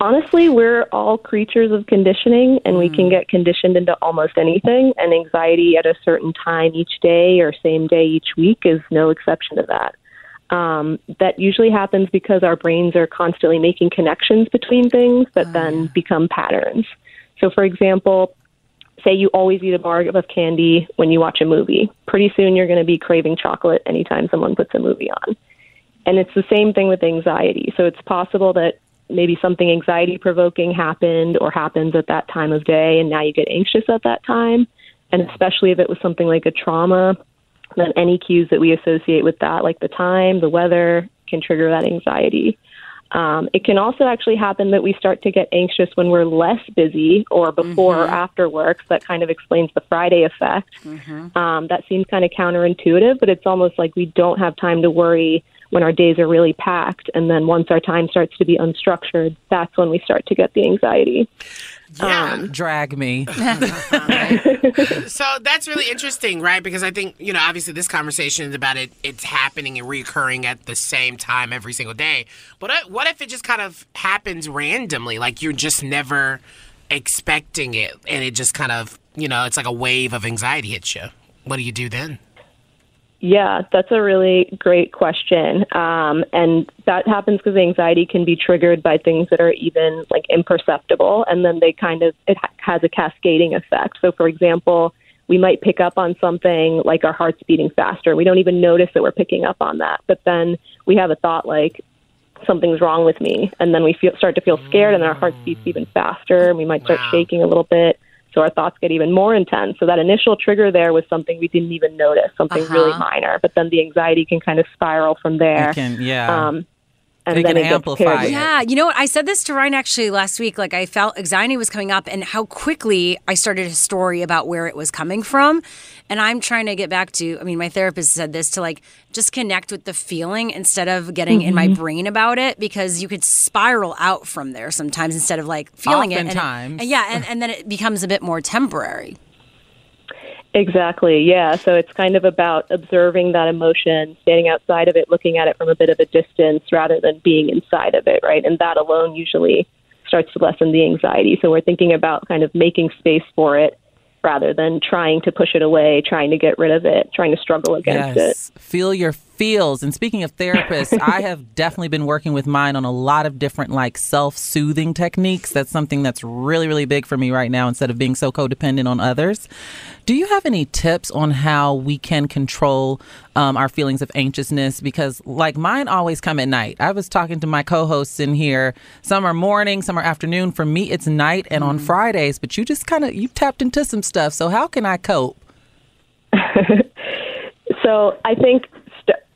Honestly, we're all creatures of conditioning, and we can get conditioned into almost anything. And anxiety at a certain time each day or same day each week is no exception to that. Um, that usually happens because our brains are constantly making connections between things that then become patterns. So, for example, say you always eat a bar of candy when you watch a movie. Pretty soon you're going to be craving chocolate anytime someone puts a movie on. And it's the same thing with anxiety. So it's possible that maybe something anxiety provoking happened or happens at that time of day and now you get anxious at that time. And especially if it was something like a trauma, then any cues that we associate with that, like the time, the weather, can trigger that anxiety. Um, it can also actually happen that we start to get anxious when we're less busy or before or after work. So that kind of explains the Friday effect. Um, that seems kind of counterintuitive, but it's almost like we don't have time to worry when our days are really packed. And then once our time starts to be unstructured, that's when we start to get the anxiety. Yeah. Um, drag me. so that's really interesting, right? Because I think, you know, obviously this conversation is about it, it's happening and reoccurring at the same time every single day. But what if it just kind of happens randomly? Like you're just never expecting it and it just kind of, you know, it's like a wave of anxiety hits you. What do you do then? Yeah, that's a really great question. Um, and that happens because anxiety can be triggered by things that are even like imperceptible. And then they kind of, it ha- has a cascading effect. So, for example, we might pick up on something like our heart's beating faster. We don't even notice that we're picking up on that. But then we have a thought like, something's wrong with me. And then we feel, start to feel scared and our heart beats even faster. And we might start shaking a little bit. So our thoughts get even more intense. So that initial trigger there was something we didn't even notice, something really Uh-huh. minor. But then the anxiety can kind of spiral from there. Can- yeah. Um, and They then can it amplify carried- it. Yeah, you know what? I said this to Ryan actually last week. Like, I felt anxiety was coming up and how quickly I started a story about where it was coming from. And I'm trying to get back to, I mean, my therapist said this to like just connect with the feeling instead of getting in my Mhm. brain about it because you could spiral out from there sometimes instead of like feeling it. And it- Oftentimes. and yeah, and, and then it becomes a bit more temporary. Exactly. Yeah. So it's kind of about observing that emotion, standing outside of it, looking at it from a bit of a distance rather than being inside of it, right? And that alone usually starts to lessen the anxiety. So we're thinking about kind of making space for it rather than trying to push it away, trying to get rid of it, trying to struggle against it. Yes. Feel your feels. And speaking of therapists, I have definitely been working with mine on a lot of different like self-soothing techniques. That's something that's really, really big for me right now instead of being so codependent on others. Do you have any tips on how we can control um, our feelings of anxiousness? Because like mine always come at night. I was talking to my co-hosts in here. Some are morning, some are afternoon. For me, it's night and on Fridays. But you just kind of you tapped into some stuff. So how can I cope? So I think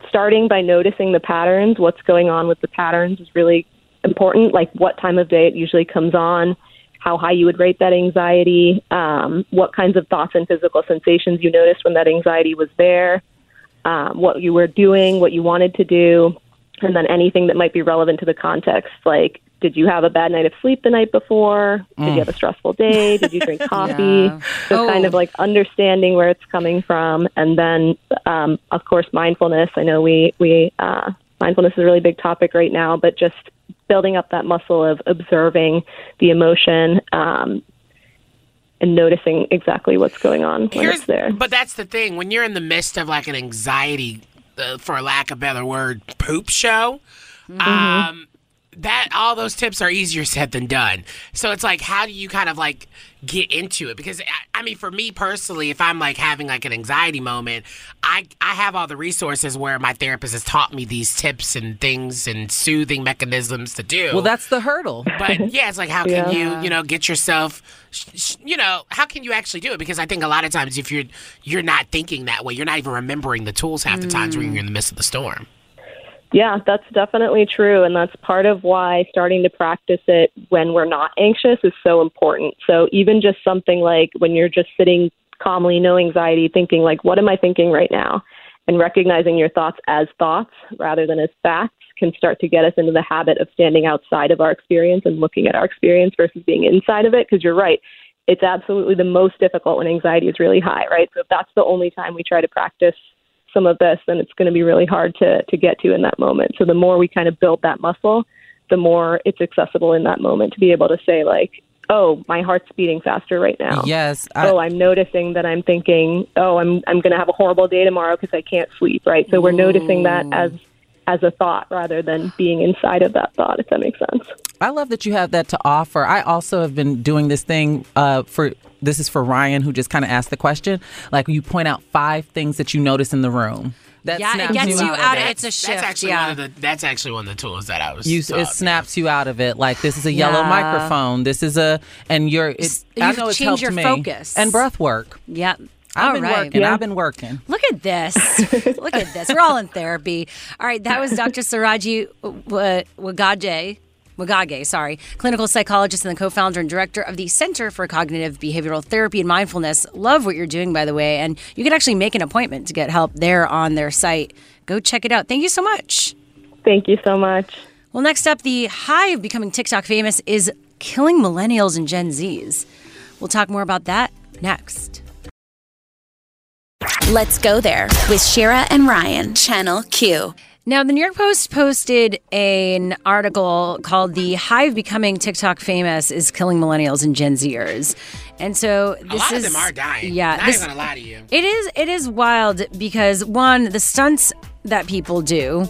starting by noticing the patterns, what's going on with the patterns is really important. Like what time of day it usually comes on, how high you would rate that anxiety, um, what kinds of thoughts and physical sensations you noticed when that anxiety was there, um, what you were doing, what you wanted to do, and then anything that might be relevant to the context, like did you have a bad night of sleep the night before? Did Mm. you have a stressful day? Did you drink coffee? Yeah. So kind Oh. of like understanding where it's coming from, and then um, of course mindfulness. I know we we uh, mindfulness is a really big topic right now, but just building up that muscle of observing the emotion um, and noticing exactly what's going on when it's there. But that's the thing. When you're in the midst of like an anxiety, uh, for lack of a better word, poop show, um, that all those tips are easier said than done. So it's like, how do you kind of like get into it? Because I, I mean, for me personally, if I'm like having like an anxiety moment, I I have all the resources where my therapist has taught me these tips and things and soothing mechanisms to do. Well, that's the hurdle. But yeah, it's like how can Yeah. you, you know, get yourself, you know, how can you actually do it? Because I think a lot of times if you're you're not thinking that way, you're not even remembering the tools half the times when mm. you're in the midst of the storm. Yeah, that's definitely true. And that's part of why starting to practice it when we're not anxious is so important. So even just something like when you're just sitting calmly, no anxiety, thinking, like, what am I thinking right now? And recognizing your thoughts as thoughts rather than as facts can start to get us into the habit of standing outside of our experience and looking at our experience versus being inside of it. Because you're right. It's absolutely the most difficult when anxiety is really high, right? So if that's the only time we try to practice some of this, then it's going to be really hard to to get to in that moment. So the more we kind of build that muscle, the more it's accessible in that moment to be able to say like, "Oh, my heart's beating faster right now." Yes. I- oh, I'm noticing that I'm thinking, "Oh, I'm I'm going to have a horrible day tomorrow because I can't sleep." Right. So we're noticing that mm. as as a thought rather than being inside of that thought, if that makes sense. I love that you have that to offer. I also have been doing this thing uh, for this is for Ryan, who just kind of asked the question. Like you point out five things that you notice in the room. That Yeah, it gets you of out it. of- it's a shift, That's actually yeah. one of the. That's actually one of the tools that I was. You, taught. it snaps you out of it. Like this is a yellow Yeah. microphone. This is a, and you're. It, I You've know it's changed helped your me. focus. and breath work. Yep. I've All been right. working. I've been working. Look at this. Look at this. We're all in therapy. All right, that was Dr. Suraji Wa- Wagage. Wagage, sorry, clinical psychologist and the co-founder and director of the Center for Cognitive Behavioral Therapy and Mindfulness. Love what you're doing, by the way, and you can actually make an appointment to get help there on their site. Go check it out. Thank you so much. Thank you so much. Well, next up, the high of becoming TikTok famous is killing millennials and Gen Zs. We'll talk more about that next. Let's go there with Shira and Ryan, Channel Q. Now, the New York Post posted an article called "The Hive Becoming TikTok Famous is Killing Millennials and Gen Zers," and so this a lot is of them are dying. Yeah, Not this- even gonna lie to you. It is it is wild because one, the stunts that people do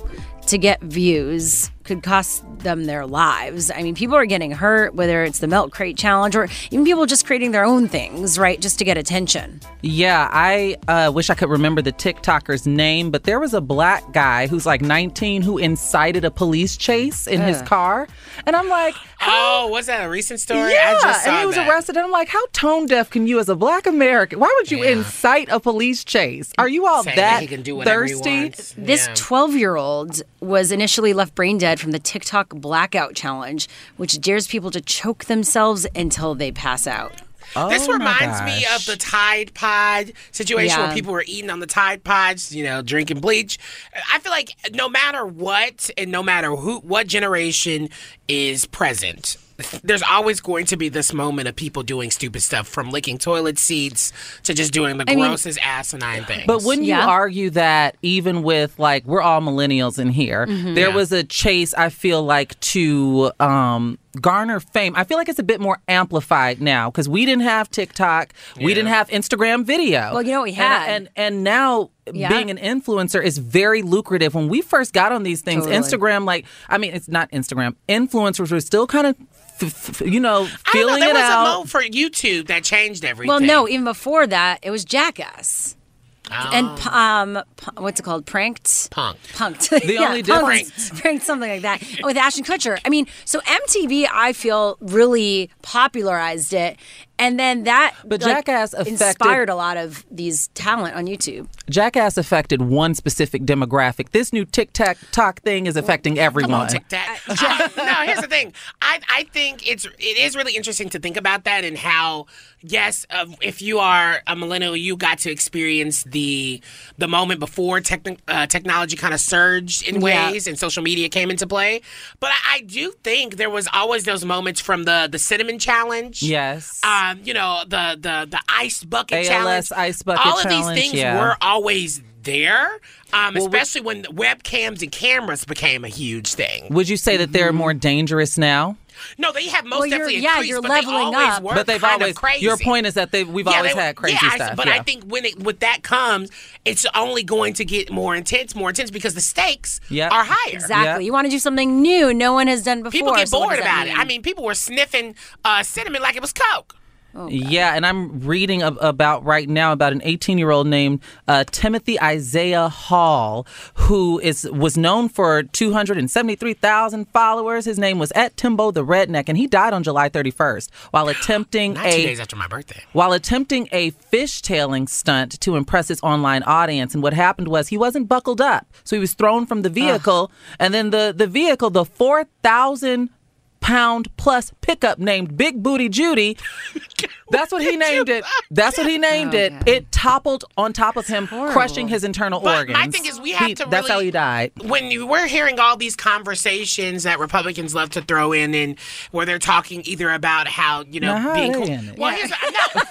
to get views could cost them their lives. I mean, people are getting hurt, whether it's the milk crate challenge or even people just creating their own things, right, just to get attention. Yeah, I uh, wish I could remember the TikToker's name, but there was a black guy who's like 19 who incited a police chase in his car, and I'm like, Oh, was that a recent story? yeah, I just saw and he was that. arrested. And I'm like, how tone deaf can you, as a black American, why would you incite a police chase? Are you all Saying that that he can do whatever he thirsty? wants. This 12 year old was initially left brain dead from the TikTok blackout challenge, which dares people to choke themselves until they pass out. this Oh my reminds me of the Tide Pod situation Yeah. where people were eating on the Tide Pods, you know, drinking bleach. I feel like no matter what and no matter who, what generation is present, there's always going to be this moment of people doing stupid stuff from licking toilet seats to just doing the I mean- grossest asinine things. But wouldn't Yeah. you argue that even with like we're all millennials in here, Mhm. there Yeah. was a chase I feel like to um garner fame. I feel like it's a bit more amplified now because we didn't have TikTok, we didn't have Instagram video. Well, you know we had? and and, now Yeah. being an influencer is very lucrative. When we first got on these things, Totally. Instagram like I mean it's not Instagram. Influencers were still kind of f- f- you know I don't know, feeling there it was out. a mode for YouTube that changed everything. Well, no, even before that, it was Jackass. Oh. And um, what's it called? Pranked. Punk. Punked. The Yeah, only punked. difference- pranked something like that with Ashton Kutcher. I mean, so MTV, I feel really popularized it, and then that But like, Jackass affected- inspired a lot of these talent on YouTube. Jackass affected one specific demographic. This new TikTok talk thing is affecting everyone. Come on, Tic Tac. Uh, no, here's the thing. I I think it's it is really interesting to think about that and how yes, uh, if you are a millennial, you got to experience the the moment before techn- uh, technology kind of surged in Yeah. ways and social media came into play. But I, I do think there was always those moments from the the cinnamon challenge. Yes. Um, you know the the the ice bucket ALS challenge. ice bucket All of challenge, these things yeah. were always there. Um, Well, especially when webcams and cameras became a huge thing. Would you say that they're more dangerous now? No, they have most Well, you're- definitely yeah, increased, you're but leveling they always up. were but they've kind always. crazy. Your point is that they we've Yeah, always they- had crazy yeah, I- stuff. but yeah. I think when it with that comes, it's only going to get more intense, more intense because the stakes Yep. are higher. Exactly. You want to do something new, no one has done before. People get so bored does that about it. I mean, people were sniffing uh, cinnamon like it was coke. Yeah, and I'm reading ab- about right now about an 18 year old named uh, Timothy Isaiah Hall, who is was known for 273,000 followers. His name was at Timbo the Redneck, and he died on July 31st while attempting Not a two days after my birthday. while attempting a fishtailing stunt to impress his online audience. And what happened was he wasn't buckled up. So he was thrown from the vehicle. And then the, the vehicle, the 4,000 pound plus pickup named Big Booty Judy, that's what he named it. That's what he named it. It toppled on top of him, crushing his internal But organs. my thing is, we have He- to Really, That's how he died. when you, we're hearing all these conversations that Republicans love to throw in, and where they're talking either about how you know Now, being cool. in it? Well, here's no,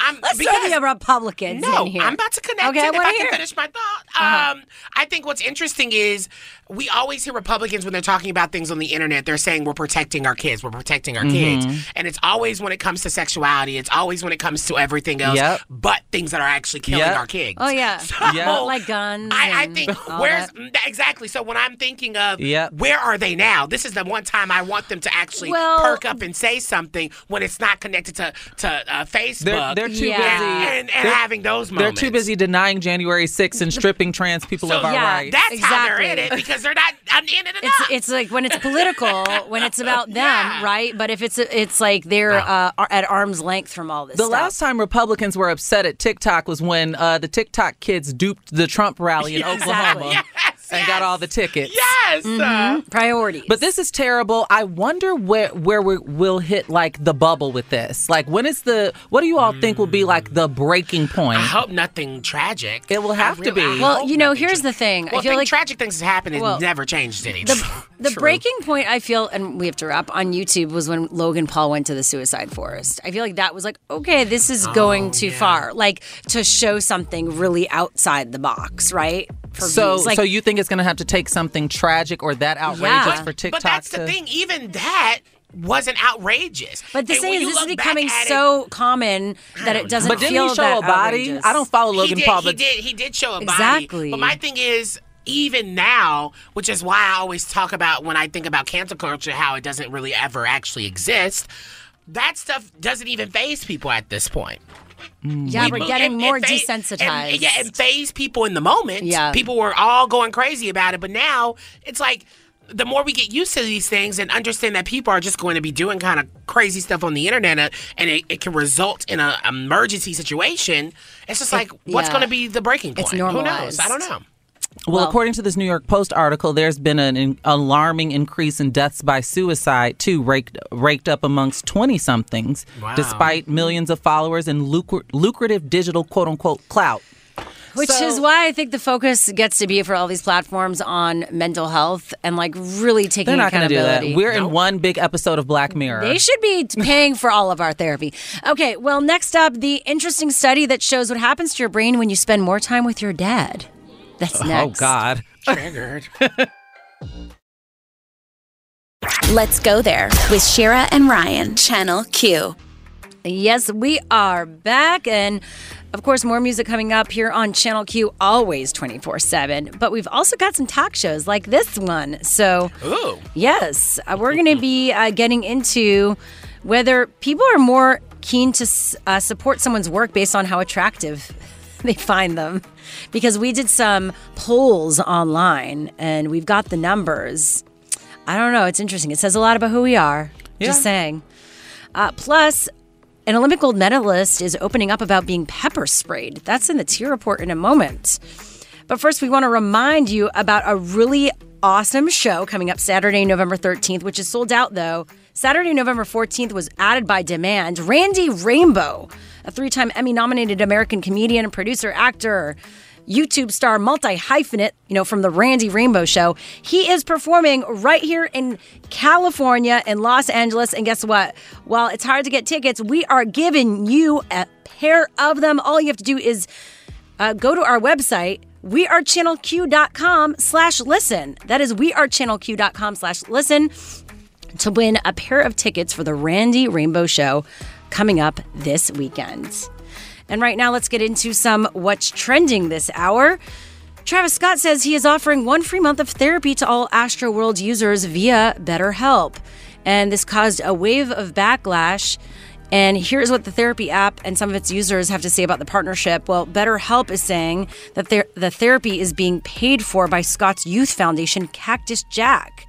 I'm Let's because, throw the Republicans No, in here. I'm about to connect Okay, I it. If I can it. finish my thought. Uh-huh. Um, I think what's interesting is we always hear Republicans when they're talking about things on the internet. They're saying we're protecting our kids. We're protecting our Mhm. kids, and it's always when it comes to sexuality. It's always when it comes to everything else, Yep. but things that are actually killing Yep. our kids. Oh yeah, Yeah. like guns. I, I think where's that. mm, exactly. So when I'm thinking of Yep. where are they now, this is the one time I want them to actually Well- perk up and say something when it's not connected to to uh, Facebook. They're, they're too Yeah. busy. and, and they're- having those They're too busy denying January 6th and stripping trans people So of our yeah, rights. That's how they're in Exactly. it because they're not on the end of the It's it's like when it's political, when it's about them, Yeah. right? But if it's it's like they're uh, at arm's length from all this. The stuff. last time Republicans were upset at TikTok was when uh, the TikTok kids duped the Trump rally in Oklahoma Yes, and got all the tickets. yes. Mm-hmm. uh, priorities. But this is terrible. I wonder where where we, we'll hit like the bubble with this. Like when is the what do you all think will be like the breaking point? I hope nothing tragic. It will I have to really- I be. well, you know, here's tra- the thing. Well, I feel think like tragic things have happened. It Well, never changed anything. the the True. breaking point I feel, and we have to wrap on YouTube, was when Logan Paul went to the suicide forest. I feel like that was like, okay, this is going oh, too far, like to show something really outside the box, right? For so like, so you think it's going to have to take something tragic or that outrageous Yeah. for TikTok But that's to the thing. Even that wasn't outrageous. But the And thing when is, you this is look becoming at it- so common that it doesn't But didn't feel he show a body? outrageous. I don't follow he Logan did, Paul, he did. He did show a body. Exactly. But my thing is, even now, which is why I always talk about when I think about cancel culture, how it doesn't really ever actually exist. That stuff doesn't even phase people at this point. Yeah, We we're getting and- more and fa- desensitized. And, yeah, and phase people in the moment. Yeah. People were all going crazy about it, but now it's like the more we get used to these things and understand that people are just going to be doing kind of crazy stuff on the internet uh, and it, it can result in an emergency situation, it's just like, what's yeah. going to be the breaking point? It's Who knows? I don't know. Well, Well- according to this New York Post article, there's been an, an alarming increase in deaths by suicide, too, raked, raked up amongst 20 somethings, Wow. despite millions of followers and lucra- lucrative digital quote unquote clout. Which So- is why I think the focus gets to be for all these platforms on mental health and like really taking They're not going to do that. We're in one big episode of Black Mirror. They should be paying for all of our therapy. Okay, well, next up, the interesting study that shows what happens to your brain when you spend more time with your dad. That's nice. oh. God. Triggered. Let's go there with Shira and Ryan, Channel Q. Yes, we are back. And of course, more music coming up here on Channel Q, always 24 7. But we've also got some talk shows like this one. So, Ooh. yes, uh, we're going to be uh, getting into whether people are more keen to uh, support someone's work based on how attractive they find them. Because we did some polls online and we've got the numbers. I don't know. It's interesting. It says a lot about who we are. Just saying. Uh, plus, an Olympic gold medalist is opening up about being pepper sprayed. That's in the tier report in a moment. But first, we want to remind you about a really awesome show coming up Saturday, November 13th, which is sold out though. Saturday, November 14th was added by demand. Randy Rainbow, a three time Emmy nominated American comedian, producer, actor, YouTube star, multi hyphenate, you know, from the Randy Rainbow Show. He is performing right here in California, in Los Angeles. And guess what? While it's hard to get tickets, we are giving you a pair of them. All you have to do is uh, go to our website wearechannelq.com slash listen that is wearechannelq.com slash listen to win a pair of tickets for the randy rainbow show coming up this weekend and right now let's get into some what's trending this hour Travis Scott says he is offering one free month of therapy to all Astroworld users via BetterHelp. And this caused a wave of backlash. And here's what the therapy app and some of its users have to say about the partnership. Well, BetterHelp is saying that the therapy is being paid for by Scott's youth foundation, Cactus Jack.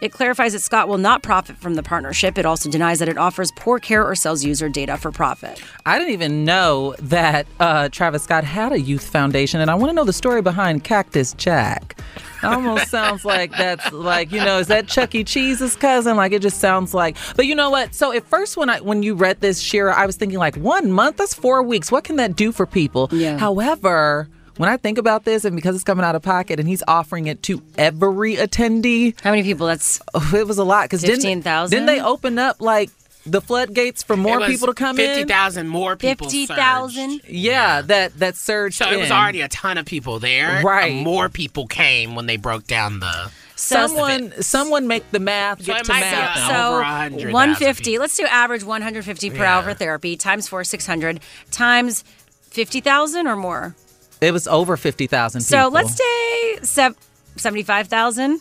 It clarifies that Scott will not profit from the partnership. It also denies that it offers poor care or sells user data for profit. I didn't even know that uh, Travis Scott had a youth foundation, and I want to know the story behind Cactus Jack. It almost sounds like that's like you know is that Chuck E. Cheese's cousin? Like it just sounds like. But you know what? So at first when I when you read this, Shira, I was thinking like one month. That's four weeks. What can that do for people? Yeah. However. When I think about this, and because it's coming out of pocket, and he's offering it to every attendee, How many people? That's oh, it was a lot. Because didn't, 15,000? didn't they open up like the floodgates for more people to come in. 50,000 more people. Fifty surged. Yeah, that that surged. So it was already a ton of people there. Uh, right. More people came when they broke down the. Someone, someone make the math. So Get it to math. a- So 150. Let's do average 150 per Yeah. hour for therapy times four 600 times 50,000 or more. It was over fifty thousand. So let's say sev- 75,000.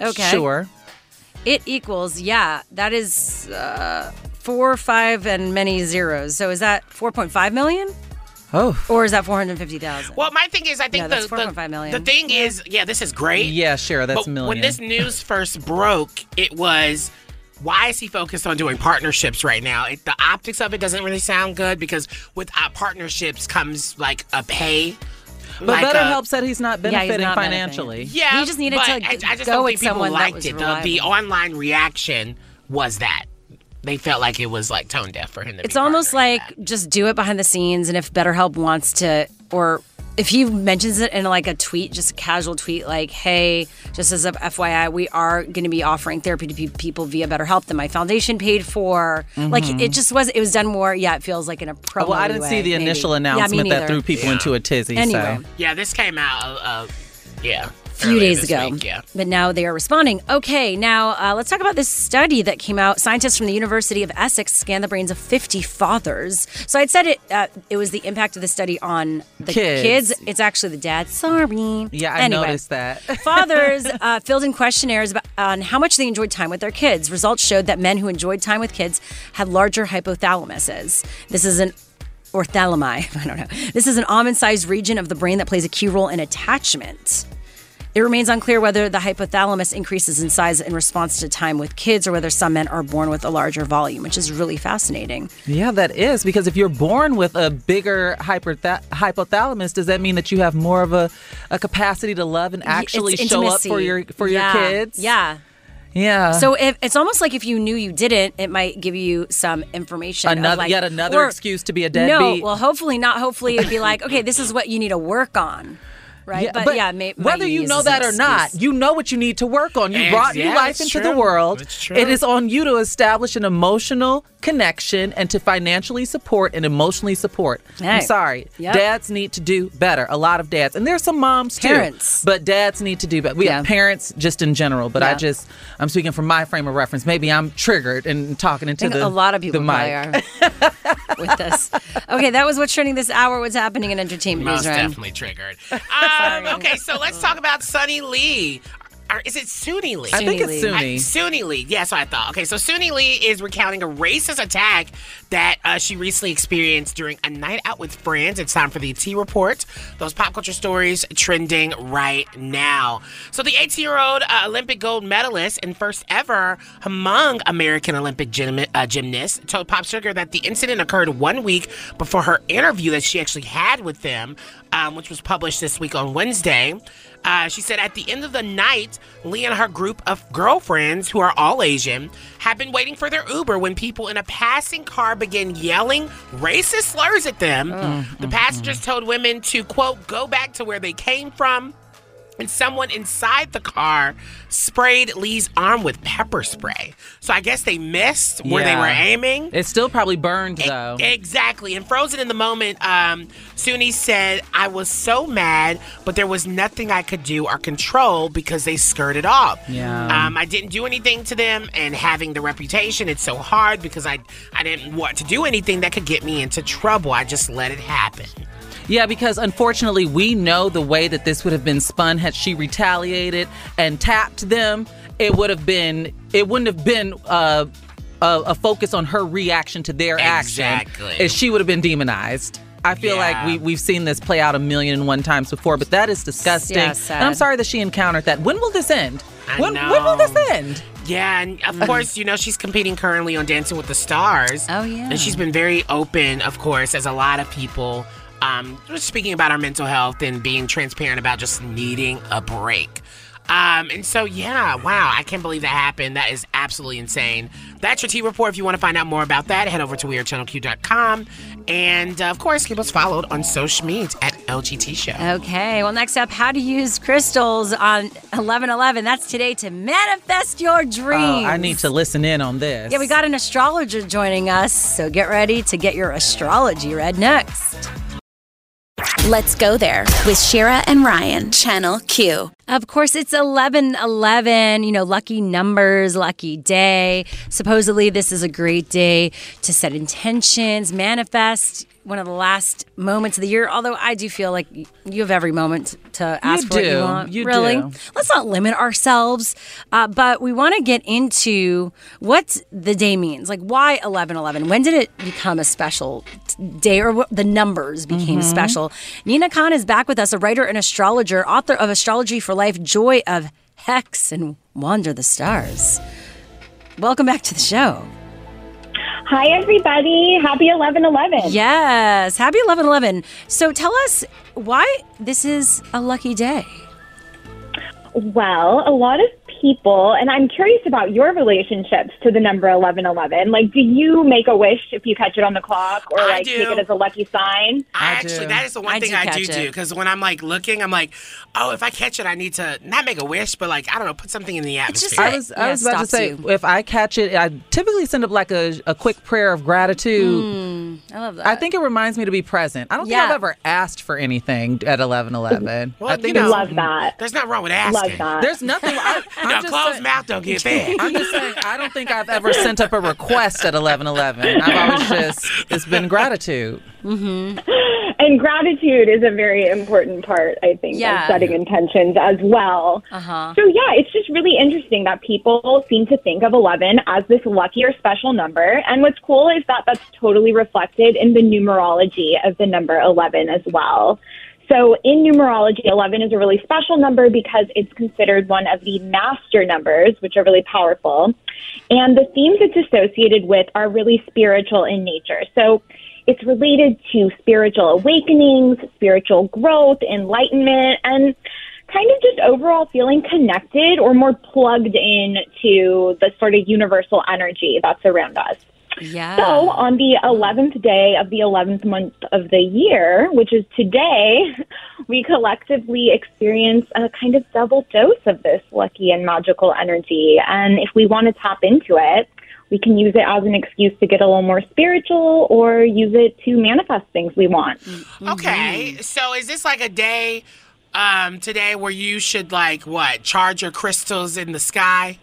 Okay. Sure. It equals yeah. That is uh, four, five, and many zeros. So is that 4.5 million? Oh. Or is that 450,000? Well, my thing is, I think No, the, that's the, 4.5 million. the thing is, yeah, this is great. Yeah, sure. That's but a million. When this news first broke, it was why is he focused on doing partnerships right now? It, the optics of it doesn't really sound good because with uh, partnerships comes like a pay. but like a- BetterHelp said he's not Yeah, he's benefiting not financially. Yeah, He just needed but to I, g- I just go don't with people someone that liked was it. The, the online reaction was that they felt like it was like tone deaf for him to It's be almost like just do it behind the scenes, and if BetterHelp wants to, or if he mentions it in like a tweet, just a casual tweet, like, "Hey, just as a FYI, we are going to be offering therapy to pe- people via BetterHelp that my foundation paid for." Like, Mhm. it just was. It was done more. Yeah, it feels like in a promo. well, I didn't see the initial announcement that threw people into a tizzy. Anyway. So. Yeah, this came out. Uh, uh, yeah, few days ago. week, yeah. But now they are responding. Okay, now uh, let's talk about this study that came out. Scientists from the University of Essex scanned the brains of 50 fathers. So I'd said it. Uh, it was the impact of the study on the Kids. kids. It's actually the dads. Sorry. Yeah, I Anyway. noticed that. Fathers uh, filled in questionnaires about, on how much they enjoyed time with their kids. Results showed that men who enjoyed time with kids had larger hypothalamuses. This is an orthalami. I don't know. This is an almond-sized region of the brain that plays a key role in attachment. It remains unclear whether the hypothalamus increases in size in response to time with kids or whether some men are born with a larger volume, which is really fascinating. Yeah, that is because if you're born with a bigger hypothalamus, does that mean that you have more of a, a capacity to love and actually It's show up for your for Yeah, your kids? Yeah. Yeah. So if, it's almost like if you knew you didn't, it might give you some information. Another- like- yet another or- excuse to be a deadbeat. No, well, hopefully not. Hopefully it'd be like, okay, this is what you need to work on, right? Yeah, but, yeah, may, whether you know that or not, you know what you need to work on. You Ex- brought new life it's into the world. It's true. It is on you to establish an emotional connection and to financially support and emotionally support. I'm sorry. Yep. Dads need to do better. A lot of dads. And there's some moms too. Parents. But dads need to do better. We have parents just in general, but I just I'm speaking from my frame of reference. Maybe I'm triggered and talking I into think the a lot of people the mic. are with this. Okay, that was what's trending this hour. What's happening in entertainment Most news, Ryan? definitely triggered. Um, okay, so let's talk about Sunny Lee. Or is it Suni Lee? I think it's Suni. I- Suni Lee. Yes, I thought. Okay, so Suni Lee is recounting a racist attack that uh, she recently experienced during a night out with friends. It's time for the T Report. Those pop culture stories trending right now. So the 18 year old uh, Olympic gold medalist and first ever among American Olympic gym- uh, gymnasts told Pop Sugar that the incident occurred one week before her interview that she actually had with them, um, which was published this week on Wednesday. Uh, she said at the end of the night, Lee and her group of girlfriends, who are all Asian, had been waiting for their Uber when people in a passing car began yelling racist slurs at them. The passengers told women to, quote, go back to where they came from. And someone inside the car sprayed Lee's arm with pepper spray. So I guess they missed where they were aiming. It still probably burned though. Exactly. And frozen in the moment, um, Suni said, I was so mad, but there was nothing I could do or control because they skirted off. Yeah. Um, I didn't do anything to them, and having the reputation, it's so hard because I, I didn't want to do anything that could get me into trouble. I just let it happen. Yeah, because unfortunately, we know the way that this would have been spun had she retaliated and tapped them. It would have been. It wouldn't have been. Uh, a, a focus on her reaction to their Exactly. action, is she would have been demonized. I feel like we we've seen this play out a million and one times before, but that is disgusting. Yeah, and I'm sorry that she encountered that. When will this end? I when, know. when will this end? Yeah, and of course, you know, she's competing currently on Dancing with the Stars. Oh, yeah. And she's been very open, of course, as a lot of people, um, just speaking about our mental health and being transparent about just needing a break. Um, and so, yeah, wow, I can't believe that happened. That is absolutely insane. That's your T Report. If you want to find out more about that, head over to wearechannelq.com. And, uh, of course, keep us followed on social media at LGT show. Okay, well, next up, how to use crystals on 1111. That's today to manifest your dreams. Oh, I need to listen in on this. Yeah, we got an astrologer joining us, so get ready to get your astrology read next. Let's go there with Shira and Ryan, Channel Q. Of course, it's 11 11, you know, lucky numbers, lucky day. Supposedly, this is a great day to set intentions, manifest one of the last moments of the year. Although I do feel like you have every moment to ask You for what you want. You really, do. let's not limit ourselves. Uh, but we want to get into what the day means. Like, why 11 11? When did it become a special day, or what the numbers became Mhm. special? Nina Kahn is back with us, a writer and astrologer, author of Astrology for Life, Joy of Hex, and Wander the Stars. Welcome back to the show. Hi, everybody. Happy 11 11. Yes, happy 11 11. So tell us why this is a lucky day. Well, a lot of people, and I'm curious about your relationships to the number 1111. Like, do you make a wish if you catch it on the clock or I like do. take it as a lucky sign? I actually, that is the one I thing do I do it. do because when I'm like looking, I'm like, oh, if I catch it, I need to not make a wish, but like I don't know, put something in the atmosphere. I was, I was about to say, if I catch it, I typically send up like a, a quick prayer of gratitude. Mm, I love that. I think it reminds me to be present. I don't think I've ever asked for anything at eleven eleven. Well, I think you know, it's- Love that. There's nothing wrong with asking. that. There's nothing. I, I'm no, just closed saying- mouth don't get fed. I'm just saying, I don't think I've ever sent up a request at eleven eleven. I've always just, it's been gratitude. Mm-hmm. And gratitude is a very important part, I think, Yeah. of setting intentions as well. Uh-huh. So, yeah, it's just really interesting that people seem to think of 11 as this lucky or special number. And what's cool is that that's totally reflected in the numerology of the number 11 as well. So, in numerology, 11 is a really special number because it's considered one of the master numbers, which are really powerful. And the themes it's associated with are really spiritual in nature. So, it's related to spiritual awakenings, spiritual growth, enlightenment, and kind of just overall feeling connected or more plugged in to the sort of universal energy that's around us. Yeah. So, on the 11th day of the 11th month of the year, which is today, we collectively experience a kind of double dose of this lucky and magical energy. And if we want to tap into it, we can use it as an excuse to get a little more spiritual or use it to manifest things we want. Okay, so is this like a day um, today where you should like what charge your crystals in the sky?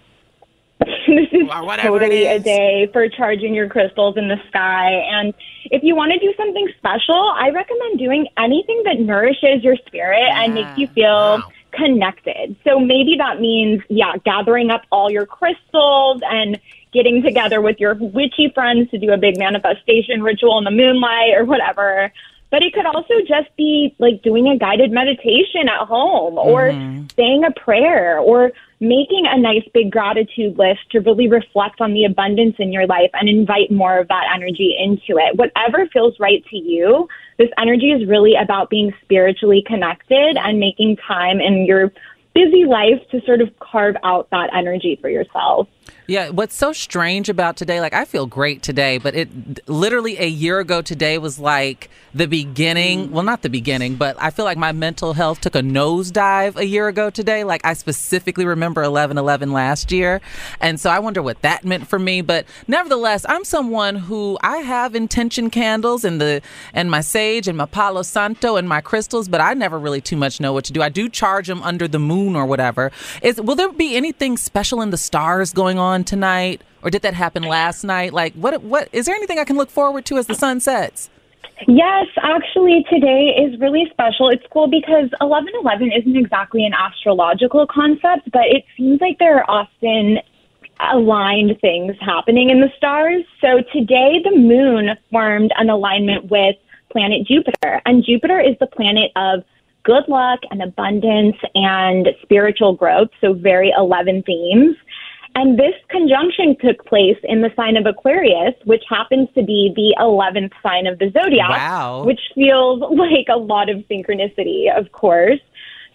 This is Or whatever it totally a day for charging your crystals in the sky. And if you want to do something special, I recommend doing anything that nourishes your spirit and makes you feel connected. So maybe that means, yeah, gathering up all your crystals and getting together with your witchy friends to do a big manifestation ritual in the moonlight or whatever. But it could also just be like doing a guided meditation at home or mm-hmm. saying a prayer or making a nice big gratitude list to really reflect on the abundance in your life and invite more of that energy into it. Whatever feels right to you, this energy is really about being spiritually connected and making time in your busy life to sort of carve out that energy for yourself. Yeah, what's so strange about today, like I feel great today, but it literally a year ago today was like the beginning. Mm. Well, not the beginning, but I feel like my mental health took a nosedive a year ago today. Like I specifically remember 11 11 last year. And so I wonder what that meant for me. But nevertheless, I'm someone who I have intention candles and the and my sage and my Palo Santo and my crystals, but I never really too much know what to do. I do charge them under the moon or whatever. Is will there be anything special in the stars going on tonight? Or did that happen last night? Like what what is there anything I can look forward to as the sun sets? Yes, actually, today is really special. It's cool because 1111 isn't exactly an astrological concept, but it seems like there are often aligned things happening in the stars. So today, the moon formed an alignment with planet Jupiter, and Jupiter is the planet of good luck and abundance and spiritual growth. So, very 11 themes. And this conjunction took place in the sign of Aquarius, which happens to be the 11th sign of the zodiac, Wow. which feels like a lot of synchronicity, of course.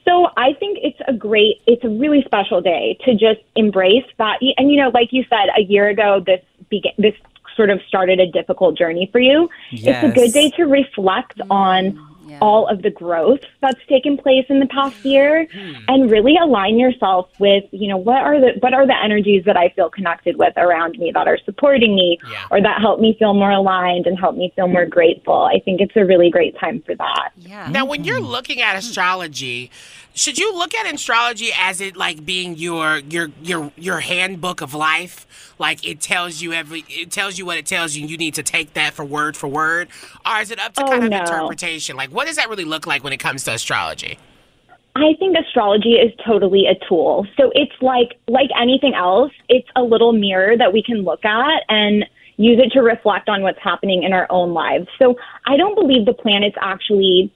So I think it's a great, it's a really special day to just embrace that. And, you know, like you said, a year ago, this began, this sort of started a difficult journey for you. It's a good day to reflect on all of the growth that's taken place in the past year Hmm. and really align yourself with, you know, what are the what are the energies that I feel connected with around me that are supporting me or that help me feel more aligned and help me feel more grateful. I think it's a really great time for that. Yeah. Now, when you're looking at astrology, should you look at astrology as it like being your your your your handbook of life? Like it tells you every it tells you what it tells you, and you need to take that for word for word, or is it up to Oh, kind of no. interpretation? Like, what does that really look like when it comes to astrology? I think astrology is totally a tool. So it's like like anything else, it's a little mirror that we can look at and use it to reflect on what's happening in our own lives. So I don't believe the planets actually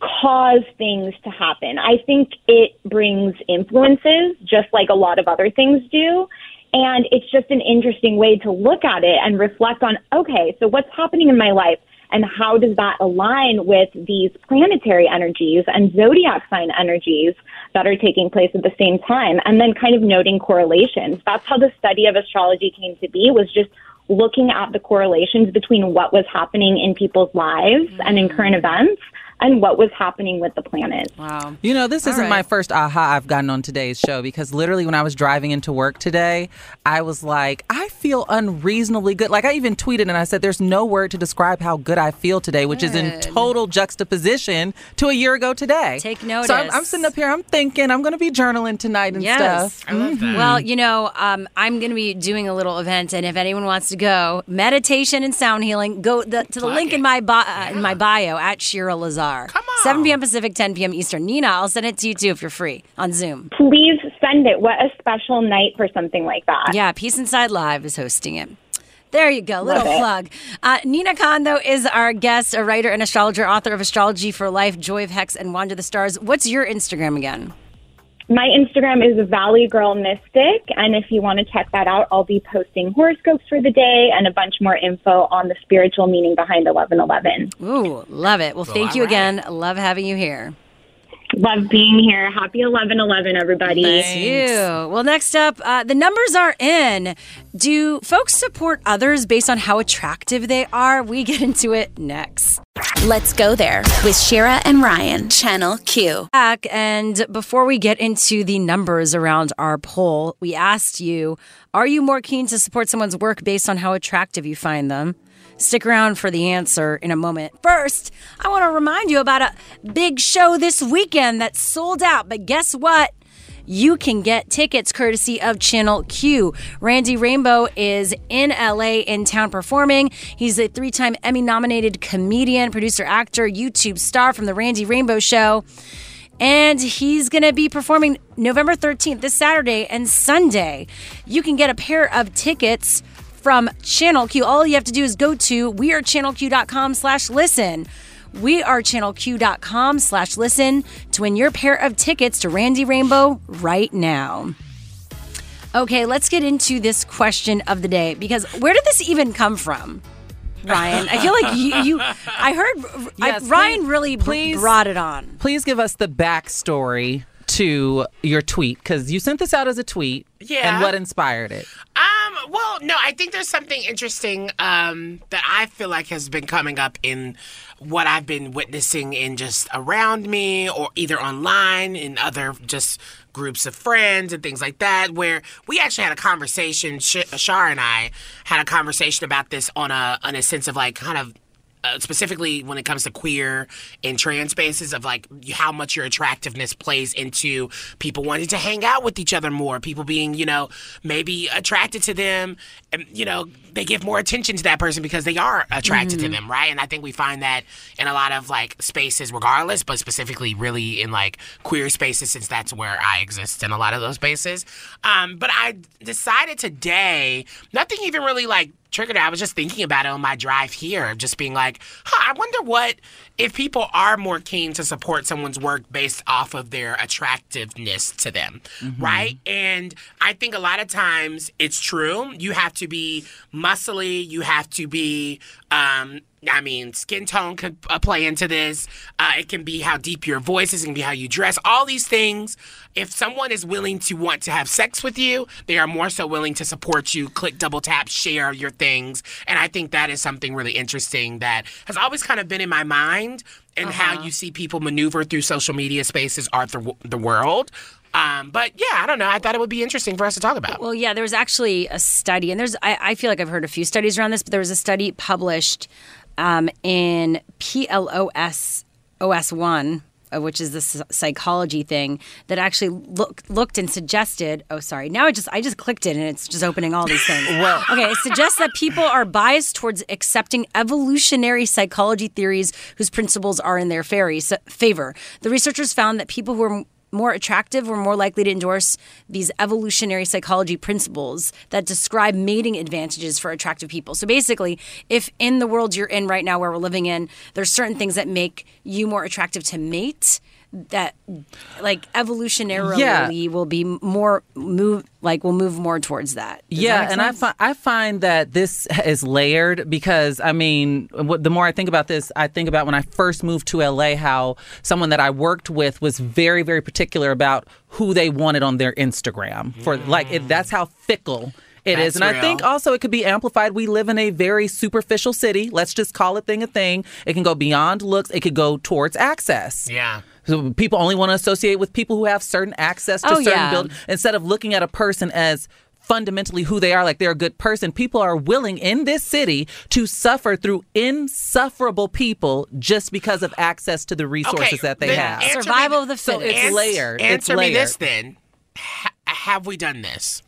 cause things to happen. I think it brings influences just like a lot of other things do. And it's just an interesting way to look at it and reflect on, okay, so what's happening in my life and how does that align with these planetary energies and zodiac sign energies that are taking place at the same time? And then kind of noting correlations. That's how the study of astrology came to be was just looking at the correlations between what was happening in people's lives and in current mm. events and what was happening with the planet. Wow. You know, this All isn't right. my first aha I've gotten on today's show because literally when I was driving into work today, I was like, I feel unreasonably good. Like I even tweeted and I said, there's no word to describe how good I feel today, which is in total juxtaposition to a year ago today. Take notice. So I'm, I'm sitting up here, I'm thinking I'm going to be journaling tonight and Yes. stuff. Mhm. Well, you know, um, I'm going to be doing a little event, and if anyone wants to go, meditation and sound healing, go the, to the link in my bi- uh, in my bio at Shira Lazar. Come on. 7 p.m. Pacific, 10 p.m. Eastern. Nina, I'll send it to you too if you're free on Zoom. Please send it. What a special night for something like that. Yeah, Peace Inside Live is hosting it. There you go, little plug. Uh, Nina Kahn, though, is our guest, a writer and astrologer, author of Astrology for Life, Joy of Hex, and Wander the Stars. What's your Instagram again? My Instagram is Valley Girl Mystic, and if you want to check that out, I'll be posting horoscopes for the day and a bunch more info on the spiritual meaning behind 1111. Ooh, love it. Well, thank you again. Love having you here. Love being here. Happy 1111, everybody. Thank you. Well, next up, uh, the numbers are in. Do folks support others based on how attractive they are? We get into it next. Let's go there with Shira and Ryan, Channel Q. Back and before we get into the numbers around our poll, we asked you: Are you more keen to support someone's work based on how attractive you find them? Stick around for the answer in a moment. First, I want to remind you about a big show this weekend that's sold out. But guess what? You can get tickets courtesy of Channel Q. Randy Rainbow is in LA in town performing. He's a three time Emmy nominated comedian, producer, actor, YouTube star from The Randy Rainbow Show. And he's going to be performing November 13th, this Saturday and Sunday. You can get a pair of tickets from Channel Q. All you have to do is go to wearechannelq.com slash listen. We are Wearechannelq.com slash listen to win your pair of tickets to Randy Rainbow right now. Okay, let's get into this question of the day because where did this even come from? Ryan, I feel like you, you I heard Yes, I, Ryan please- really please- brought it on. Please give us the backstory to your tweet because you sent this out as a tweet. Yeah. And what inspired it? Um, well, no, I think there's something interesting um, that I feel like has been coming up in what I've been witnessing in just around me or either online in other just groups of friends and things like that where we actually had a conversation Sh- Shar and I had a conversation about this on a on a sense of like kind of uh, specifically when it comes to queer and trans spaces of like how much your attractiveness plays into people wanting to hang out with each other more people being you know maybe attracted to them and you know they give more attention to that person because they are attracted to Mhm. them right and i think we find that in a lot of like spaces regardless but specifically really in like queer spaces since that's where i exist in a lot of those spaces um, but i decided today nothing even really like triggered it. I was just thinking about it on my drive here, just being like, huh, I wonder what if people are more keen to support someone's work based off of their attractiveness to them, mm-hmm. right? And I think a lot of times it's true. You have to be muscly, you have to be um I mean, skin tone could uh, play into this. Uh, it can be how deep your voice is, it can be how you dress. All these things. If someone is willing to want to have sex with you, they are more so willing to support you. Click, double tap, share your things, and I think that is something really interesting that has always kind of been in my mind. and Uh-huh. how you see people maneuver through social media spaces or the, the world. Um, but yeah, I don't know. I thought it would be interesting for us to talk about. Well, yeah, there was actually a study, and there's I, I feel like I've heard a few studies around this, but there was a study published um, in PLOS OS one. uh, Which is this psychology thing that actually look, looked and suggested. Oh, sorry. Now I just I just clicked it and it's just opening all these things. well, okay. It suggests that people are biased towards accepting evolutionary psychology theories whose principles are in their fairy, favor. The researchers found that people who are more attractive, we're more likely to endorse these evolutionary psychology principles that describe mating advantages for attractive people. So basically, if in the world you're in right now, where we're living in, there's certain things that make you more attractive to mate. That, like evolutionarily, Yeah. will be more move like we'll move more towards that. Does yeah, make and I, sense? fi- I find that this is layered because I mean, what, the more I think about this, I think about when I first moved to LA, how someone that I worked with was very, very particular about who they wanted on their Instagram. For like, it, that's how fickle. it is, That's and I think also it could be amplified. We live in a very superficial city. Let's just call a thing a thing. It can go beyond looks. It could go towards access. Yeah. So people only want to associate with people who have certain access to Oh, certain yeah. buildings instead of looking at a person as fundamentally who they are, like they're a good person. People are willing in this city to suffer through insufferable people just because of access to the resources that they have. answer me Survival of the So fittest. it's Ans- layered. It's Answer me this then. Ha- have we done this?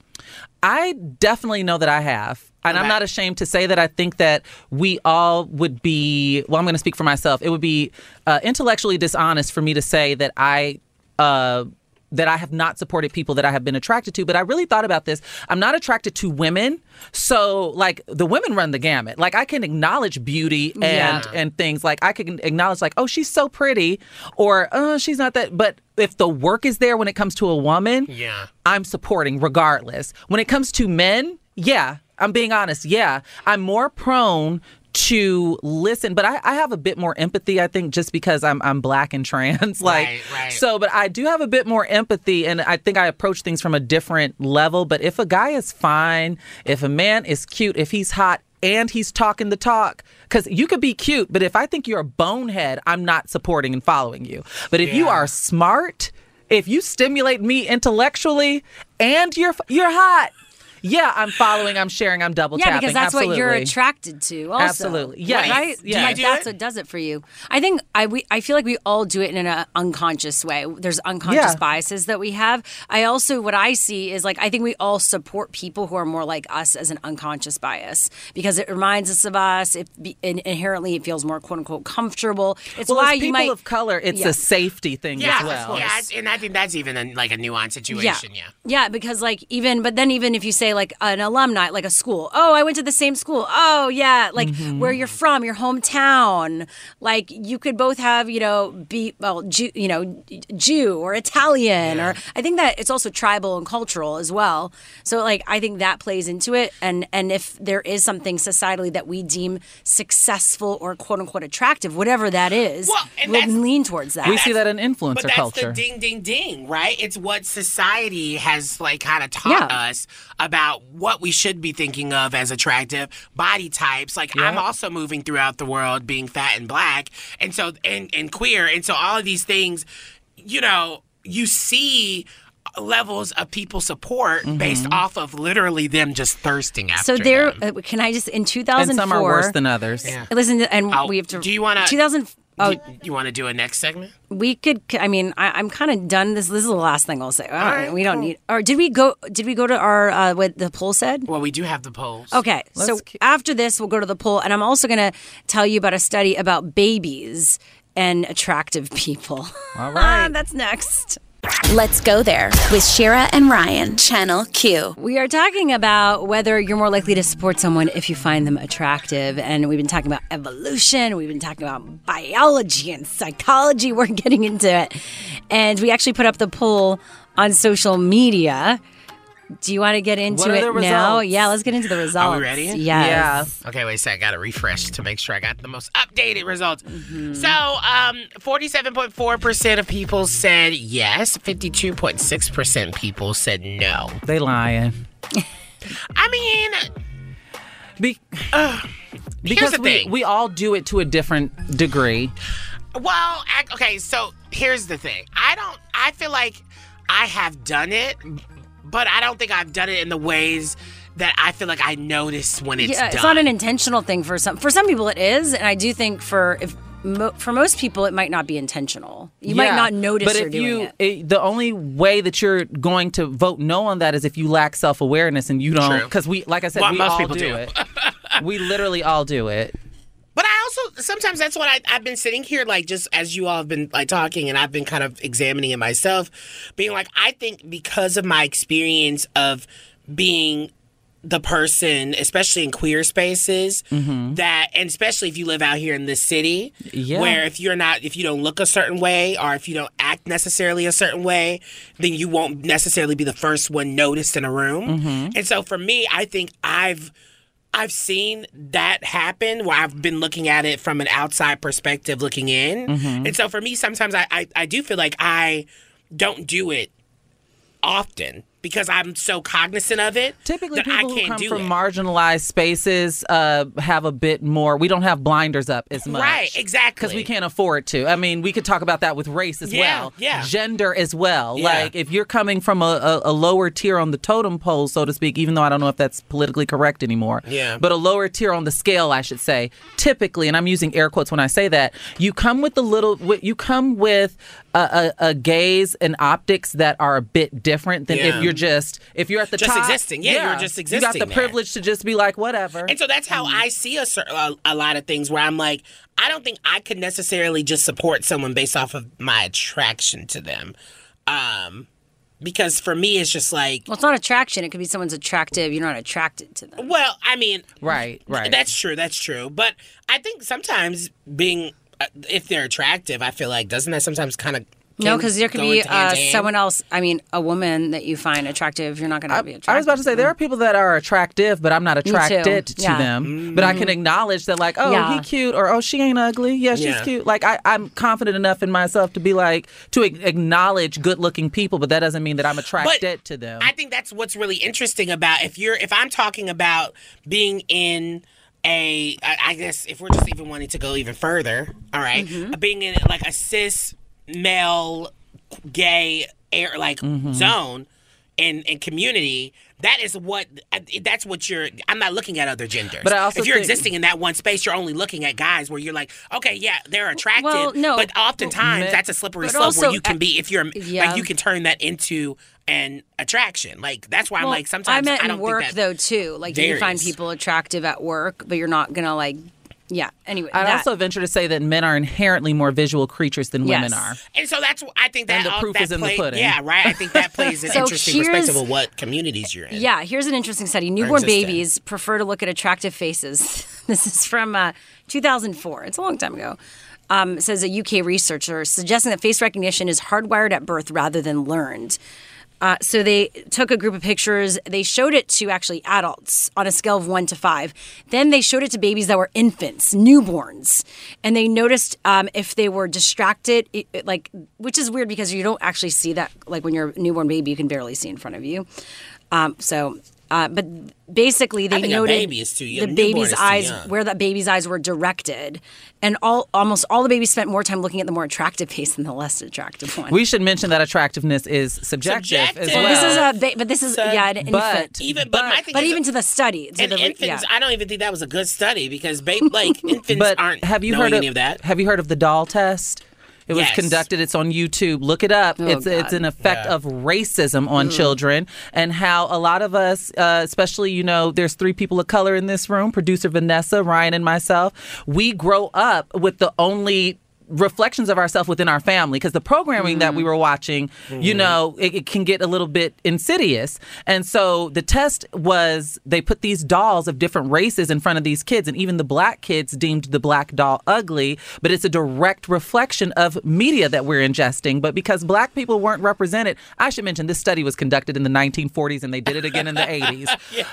I definitely know that I have. And I'm not ashamed to say that I think that we all would be, well, I'm going to speak for myself. It would be uh, intellectually dishonest for me to say that I, uh, that I have not supported people that I have been attracted to, but I really thought about this. I'm not attracted to women. So, like, the women run the gamut. Like, I can acknowledge beauty and Yeah. and things. Like, I can acknowledge, like, oh, she's so pretty, or oh, she's not that. But if the work is there when it comes to a woman, Yeah. I'm supporting regardless. When it comes to men, yeah, I'm being honest. Yeah, I'm more prone to listen, but I, I have a bit more empathy. I think just because I'm I'm black and trans, like Right, right. so. But I do have a bit more empathy, and I think I approach things from a different level. But if a guy is fine, if a man is cute, if he's hot. And he's talking the talk because you could be cute, but if I think you're a bonehead, I'm not supporting and following you. But if you are smart, if you stimulate me intellectually and you're you're hot yeah i'm following i'm sharing i'm double tapping. Yeah, because that's what you're attracted to. Also. Absolutely. Yes. Right? Yeah. Like, Do that's it? what does it for you. I think I we I feel like we all do it in an unconscious way. There's unconscious Yeah. biases that we have. I also what I see is like I think we all support people who are more like us as an unconscious bias because it reminds us of us. It be, in, inherently it feels more quote unquote comfortable. It's well why as you people might of color it's Yeah. a safety thing Yeah, as well yeah, and I think that's even a, like a nuanced situation. Yeah. Yeah, because like even but then even if you say like an alumni, like a school, oh, I went to the same school. Oh, yeah, like Mm-hmm. where you're from, your hometown. Like you could both have, you know, be well, Jew, you know, Jew or Italian or I think that it's also tribal and cultural as well. So like I think that plays into it and and if there is something societally that we deem successful or quote unquote attractive, whatever that is, Well, we'll lean towards that. we see that in influencer But that's culture the ding, ding, ding, right? It's what society has like kind of taught Yeah. us about what we should be thinking of as attractive body types. Like I'm also moving throughout the world being fat and black, and so and and queer, and so all of these things, you know, you see levels of people support based off of literally them just thirsting after. so there, uh, can I just in 2004? and some are worse than others Yeah. Listen, to, and Oh, we have to. do you wanna- 2000. Oh, Do you want to do a next segment? we could. I mean, I, I'm kind of done. This. This is the last thing I'll say. All right, right, we don't cool. need. Or did we go? Did we go to our uh, what the poll said? Well, we do have the polls. Okay, so Let's keep- after this, we'll go to the poll, and I'm also going to tell you about a study about babies and attractive people. All right. That's next. Let's go there with Shira and Ryan, Channel Q. We are talking about whether you're more likely to support someone if you find them attractive. And we've been talking about evolution, we've been talking about biology and psychology. We're getting into it. And we actually put up the poll on social media. Do you want to get into What are it the now? results? Yeah, let's get into the results. Are we ready? Yes. Yeah. Okay, wait a sec. I got to refresh to make sure I got the most updated results. Mm-hmm. So, um, 47.4% of people said yes. 52.6% people said no. they lying I mean, Be- here's because the we, thing. we all do it to a different degree Well, I, okay, so here's the thing. I don't. I feel like I have done it, but I don't think I've done it in the ways that I feel like I notice when it's yeah, done. it's not an intentional thing for some. For some people, it is, and I do think for if mo- for most people, it might not be intentional. You might not notice but you're if doing you, it. it- The only way that you're going to vote no on that is if you lack self awareness and you don't. True. Because we, like I said, Well, we most all people do, do. it. we literally all do it. But I also sometimes that's what I, I've been sitting here like just as you all have been like talking and I've been kind of examining it myself, being like I think because of my experience of being the person, especially in queer spaces, that and especially if you live out here in this city, Yeah. where if you're not if you don't look a certain way or if you don't act necessarily a certain way, then you won't necessarily be the first one noticed in a room. Mhm. And so for me, I think I've I've seen that happen where I've been looking at it from an outside perspective looking in. Mhm. And so for me, sometimes I, I, I do feel like I don't do it often because I'm so cognizant of it. Typically, that I people who come from it. marginalized spaces uh, have a bit more. We don't have blinders up as much, Right, exactly. Because we can't afford to. I mean, we could talk about that with race as Yeah, well, yeah. gender as well. Yeah. Like if you're coming from a, a, a lower tier on the totem pole, so to speak, even though I don't know if that's politically correct anymore. Yeah. But a lower tier on the scale, I should say. Typically, and I'm using air quotes when I say that, you come with a little. You come with a, a, a gaze and optics that are a bit different than Yeah. if you're just if you're at the Just top. existing. Yeah, you're just You got the existing there. privilege to just be like, whatever. And so that's how I see a, a, a lot of things where I'm like, I don't think I could necessarily just support someone based off of my attraction to them. Um, because for me, it's just like, well, it's not attraction. It could be someone's attractive. You're not attracted to them. well, I mean, right, right. That's true. That's true. But I think sometimes being, if they're attractive, I feel like doesn't that sometimes kind of No, because there could be uh, someone else. I mean, a woman that you find attractive. You're not going to be attracted. I was about to say there are people that are attractive, but I'm not too. attracted to Yeah. them. But I can acknowledge that, like, oh, Yeah. he cute, or oh, she ain't ugly. Yeah, she's Yeah. cute. Like, I, I'm confident enough in myself to be like to a- acknowledge good-looking people, but that doesn't mean that I'm attracted to them. I think that's what's really interesting about if you're if I'm talking about being in a I guess if we're just even wanting to go even further, all right, Mm-hmm. being in like a cis male gay air like Mm-hmm. zone in in community. That is what that's what you're. I'm not looking at other genders. But I also if you're think- existing in that one space, you're only looking at guys where you're like, okay, yeah, they're attractive. Well, no. but oftentimes that's a slippery slope where you can be if you're yeah. like you can turn that into an attraction. Like that's why I'm like sometimes I meant I don't work think that though too. Like you find people attractive at work, but you're not gonna like. Yeah. Anyway, I'd that- also venture to say that men are inherently more visual creatures than women are. And so that's I think that And the all- proof that is in the pudding. Yeah, right. I think that plays an So interesting perspective of what communities you're in. Yeah, here's an interesting study. Newborn babies prefer to look at attractive faces. this is from uh, 2004. It's a long time ago. Um, says a UK researcher suggesting that face recognition is hardwired at birth rather than learned. Uh, so they took a group of pictures. They showed it to actually adults on a scale of one to five. Then they showed it to babies that were infants, newborns, and they noticed um, if they were distracted, it, it, like which is weird because you don't actually see that. Like when you're a newborn baby, you can barely see in front of you. Um, so, uh, but basically, they think a noted baby is too young. the Newborn baby's is too eyes, young. where that baby's eyes were directed, and all almost all the babies spent more time looking at the more attractive face than the less attractive one. We should mention that attractiveness is subjective, as Subjective. well. Well, this is a, ba- but this is yeah, an But- infant. Even but, my thing But is, even to the study, to and the infants, yeah. I don't even think that was a good study because ba- like infants but aren't have you heard of, any of that. Have you heard of the doll test? It was Yes. conducted. It's on YouTube. Look it up. Oh, it's it's an effect Yeah. of racism on children and how a lot of us, uh, especially you know, there's three people of color in this room: producer Vanessa, Ryan, and myself. We grow up with the only reflections of ourselves within our family because the programming that we were watching you know it, it can get a little bit insidious. And so the test was they put these dolls of different races in front of these kids and even the black kids deemed the black doll ugly but it's a direct reflection of media that we're ingesting. But because black people weren't represented i should mention this study was conducted in the 1940s and they did it again in the 80s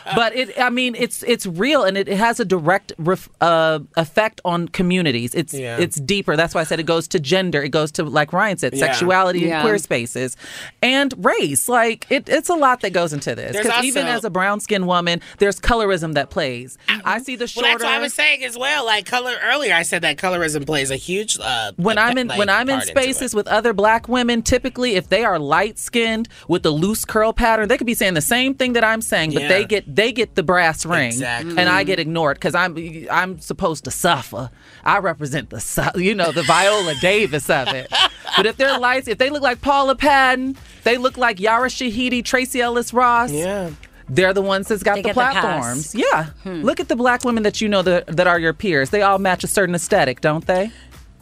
but it i mean it's it's real and it, it has a direct ref, uh, effect on communities. It's Yeah. it's deeper. That's why said, it goes to gender, it goes to like Ryan said, Yeah. sexuality Yeah. and queer spaces, and race. Like it, it's a lot that goes into this. Because even as a brown skinned woman, there's colorism that plays. I see the shorter. Well, that's what I was saying as well. Like color earlier, I said that colorism plays a huge. Uh, when I'm in like, when I'm in part into it. spaces with other black women, typically if they are light skinned with a loose curl pattern, they could be saying the same thing that I'm saying, but Yeah. they get they get the brass ring, Exactly. and I get ignored because I'm I'm supposed to suffer. I represent the you know the Viola Davis of it. But if they're lights, if they look like Paula Patton, they look like Yara Shahidi, Tracee Ellis Ross. Yeah. They're the ones that's got They the get the pass. platforms. yeah. Look at the black women that you know that, that are your peers. They all match a certain aesthetic, don't they?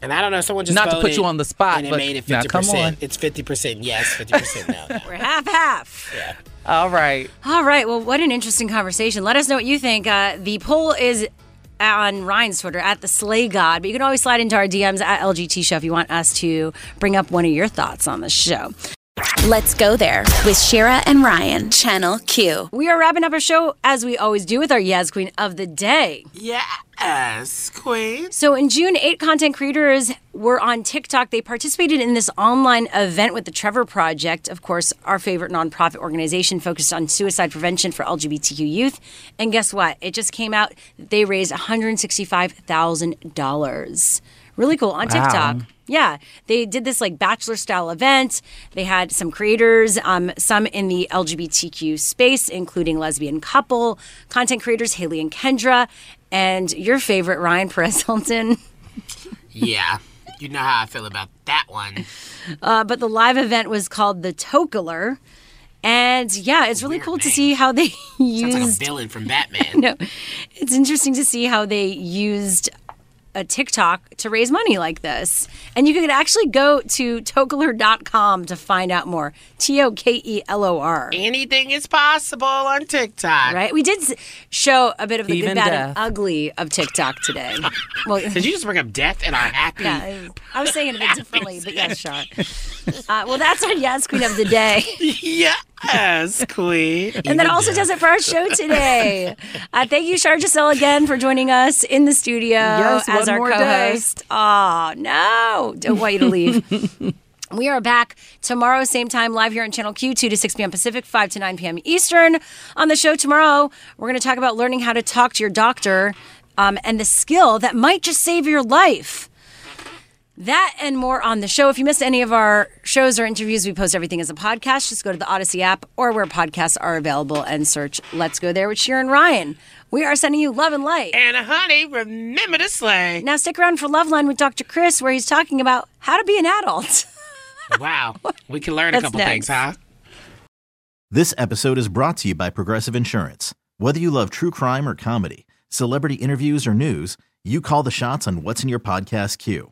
And I don't know, someone just Not to put you on the spot, and it but made it now, fifty come on. percent. It's fifty percent yes, fifty percent no. We're half half. Yeah. All right. All right. Well, what an interesting conversation. Let us know what you think. Uh, the poll is on Ryan's Twitter at the Slay God, but you can always slide into our DMs at LGT Show if you want us to bring up one of your thoughts on the show. Let's go there with Shira and Ryan, Channel Q. We are wrapping up our show as we always do with our Yes Queen of the Day. Yes, Queen. So in June, eight content creators were on TikTok. They participated in this online event with the Trevor Project, of course, our favorite nonprofit organization focused on suicide prevention for LGBTQ youth. And guess what? It just came out they raised $165,000. Really cool on Wow. TikTok. Yeah, they did this like bachelor style event. They had some creators, um, some in the LGBTQ space, including lesbian couple, content creators Haley and Kendra, and your favorite Ryan Perez Hilton. Yeah, you know how I feel about that one. Uh, but the live event was called the Tokelor. And yeah, it's really cool to see how they used. Sounds like a used. villain from Batman. no, it's interesting to see how they used a TikTok to raise money like this. And you could actually go to tokelor.com to find out more. T O K E L O R. Anything is possible on TikTok. Right? We did show a bit of the Even good, bad, and ugly of TikTok today. well, Did you just bring up death and our happy? Yeah, I was saying it a bit differently, but yes, Sean. Uh, well, that's our Yes Queen of the Day. yes, Queen. And that also does it for our show today. Uh, thank you, Shar Jossell, again for joining us in the studio Yes, as one our co-host. Oh no, don't want you to leave. We are back tomorrow, same time, live here on Channel Q, 2 to 6 p.m. Pacific, 5 to 9 p.m. Eastern. On the show tomorrow, we're going to talk about learning how to talk to your doctor um, and the skill that might just save your life. That and more on the show. If you missed any of our shows or interviews, we post everything as a podcast. Just go to the Audacy app or where podcasts are available and search Let's Go There with Shira and Ryan. We are sending you love and light. And honey, remember to slay. Now stick around for Love Line with Dr. Chris, where he's talking about how to be an adult. Wow, we can learn a couple next. things, huh? This episode is brought to you by Progressive Insurance. Whether you love true crime or comedy, celebrity interviews or news, you call the shots on what's in your podcast queue.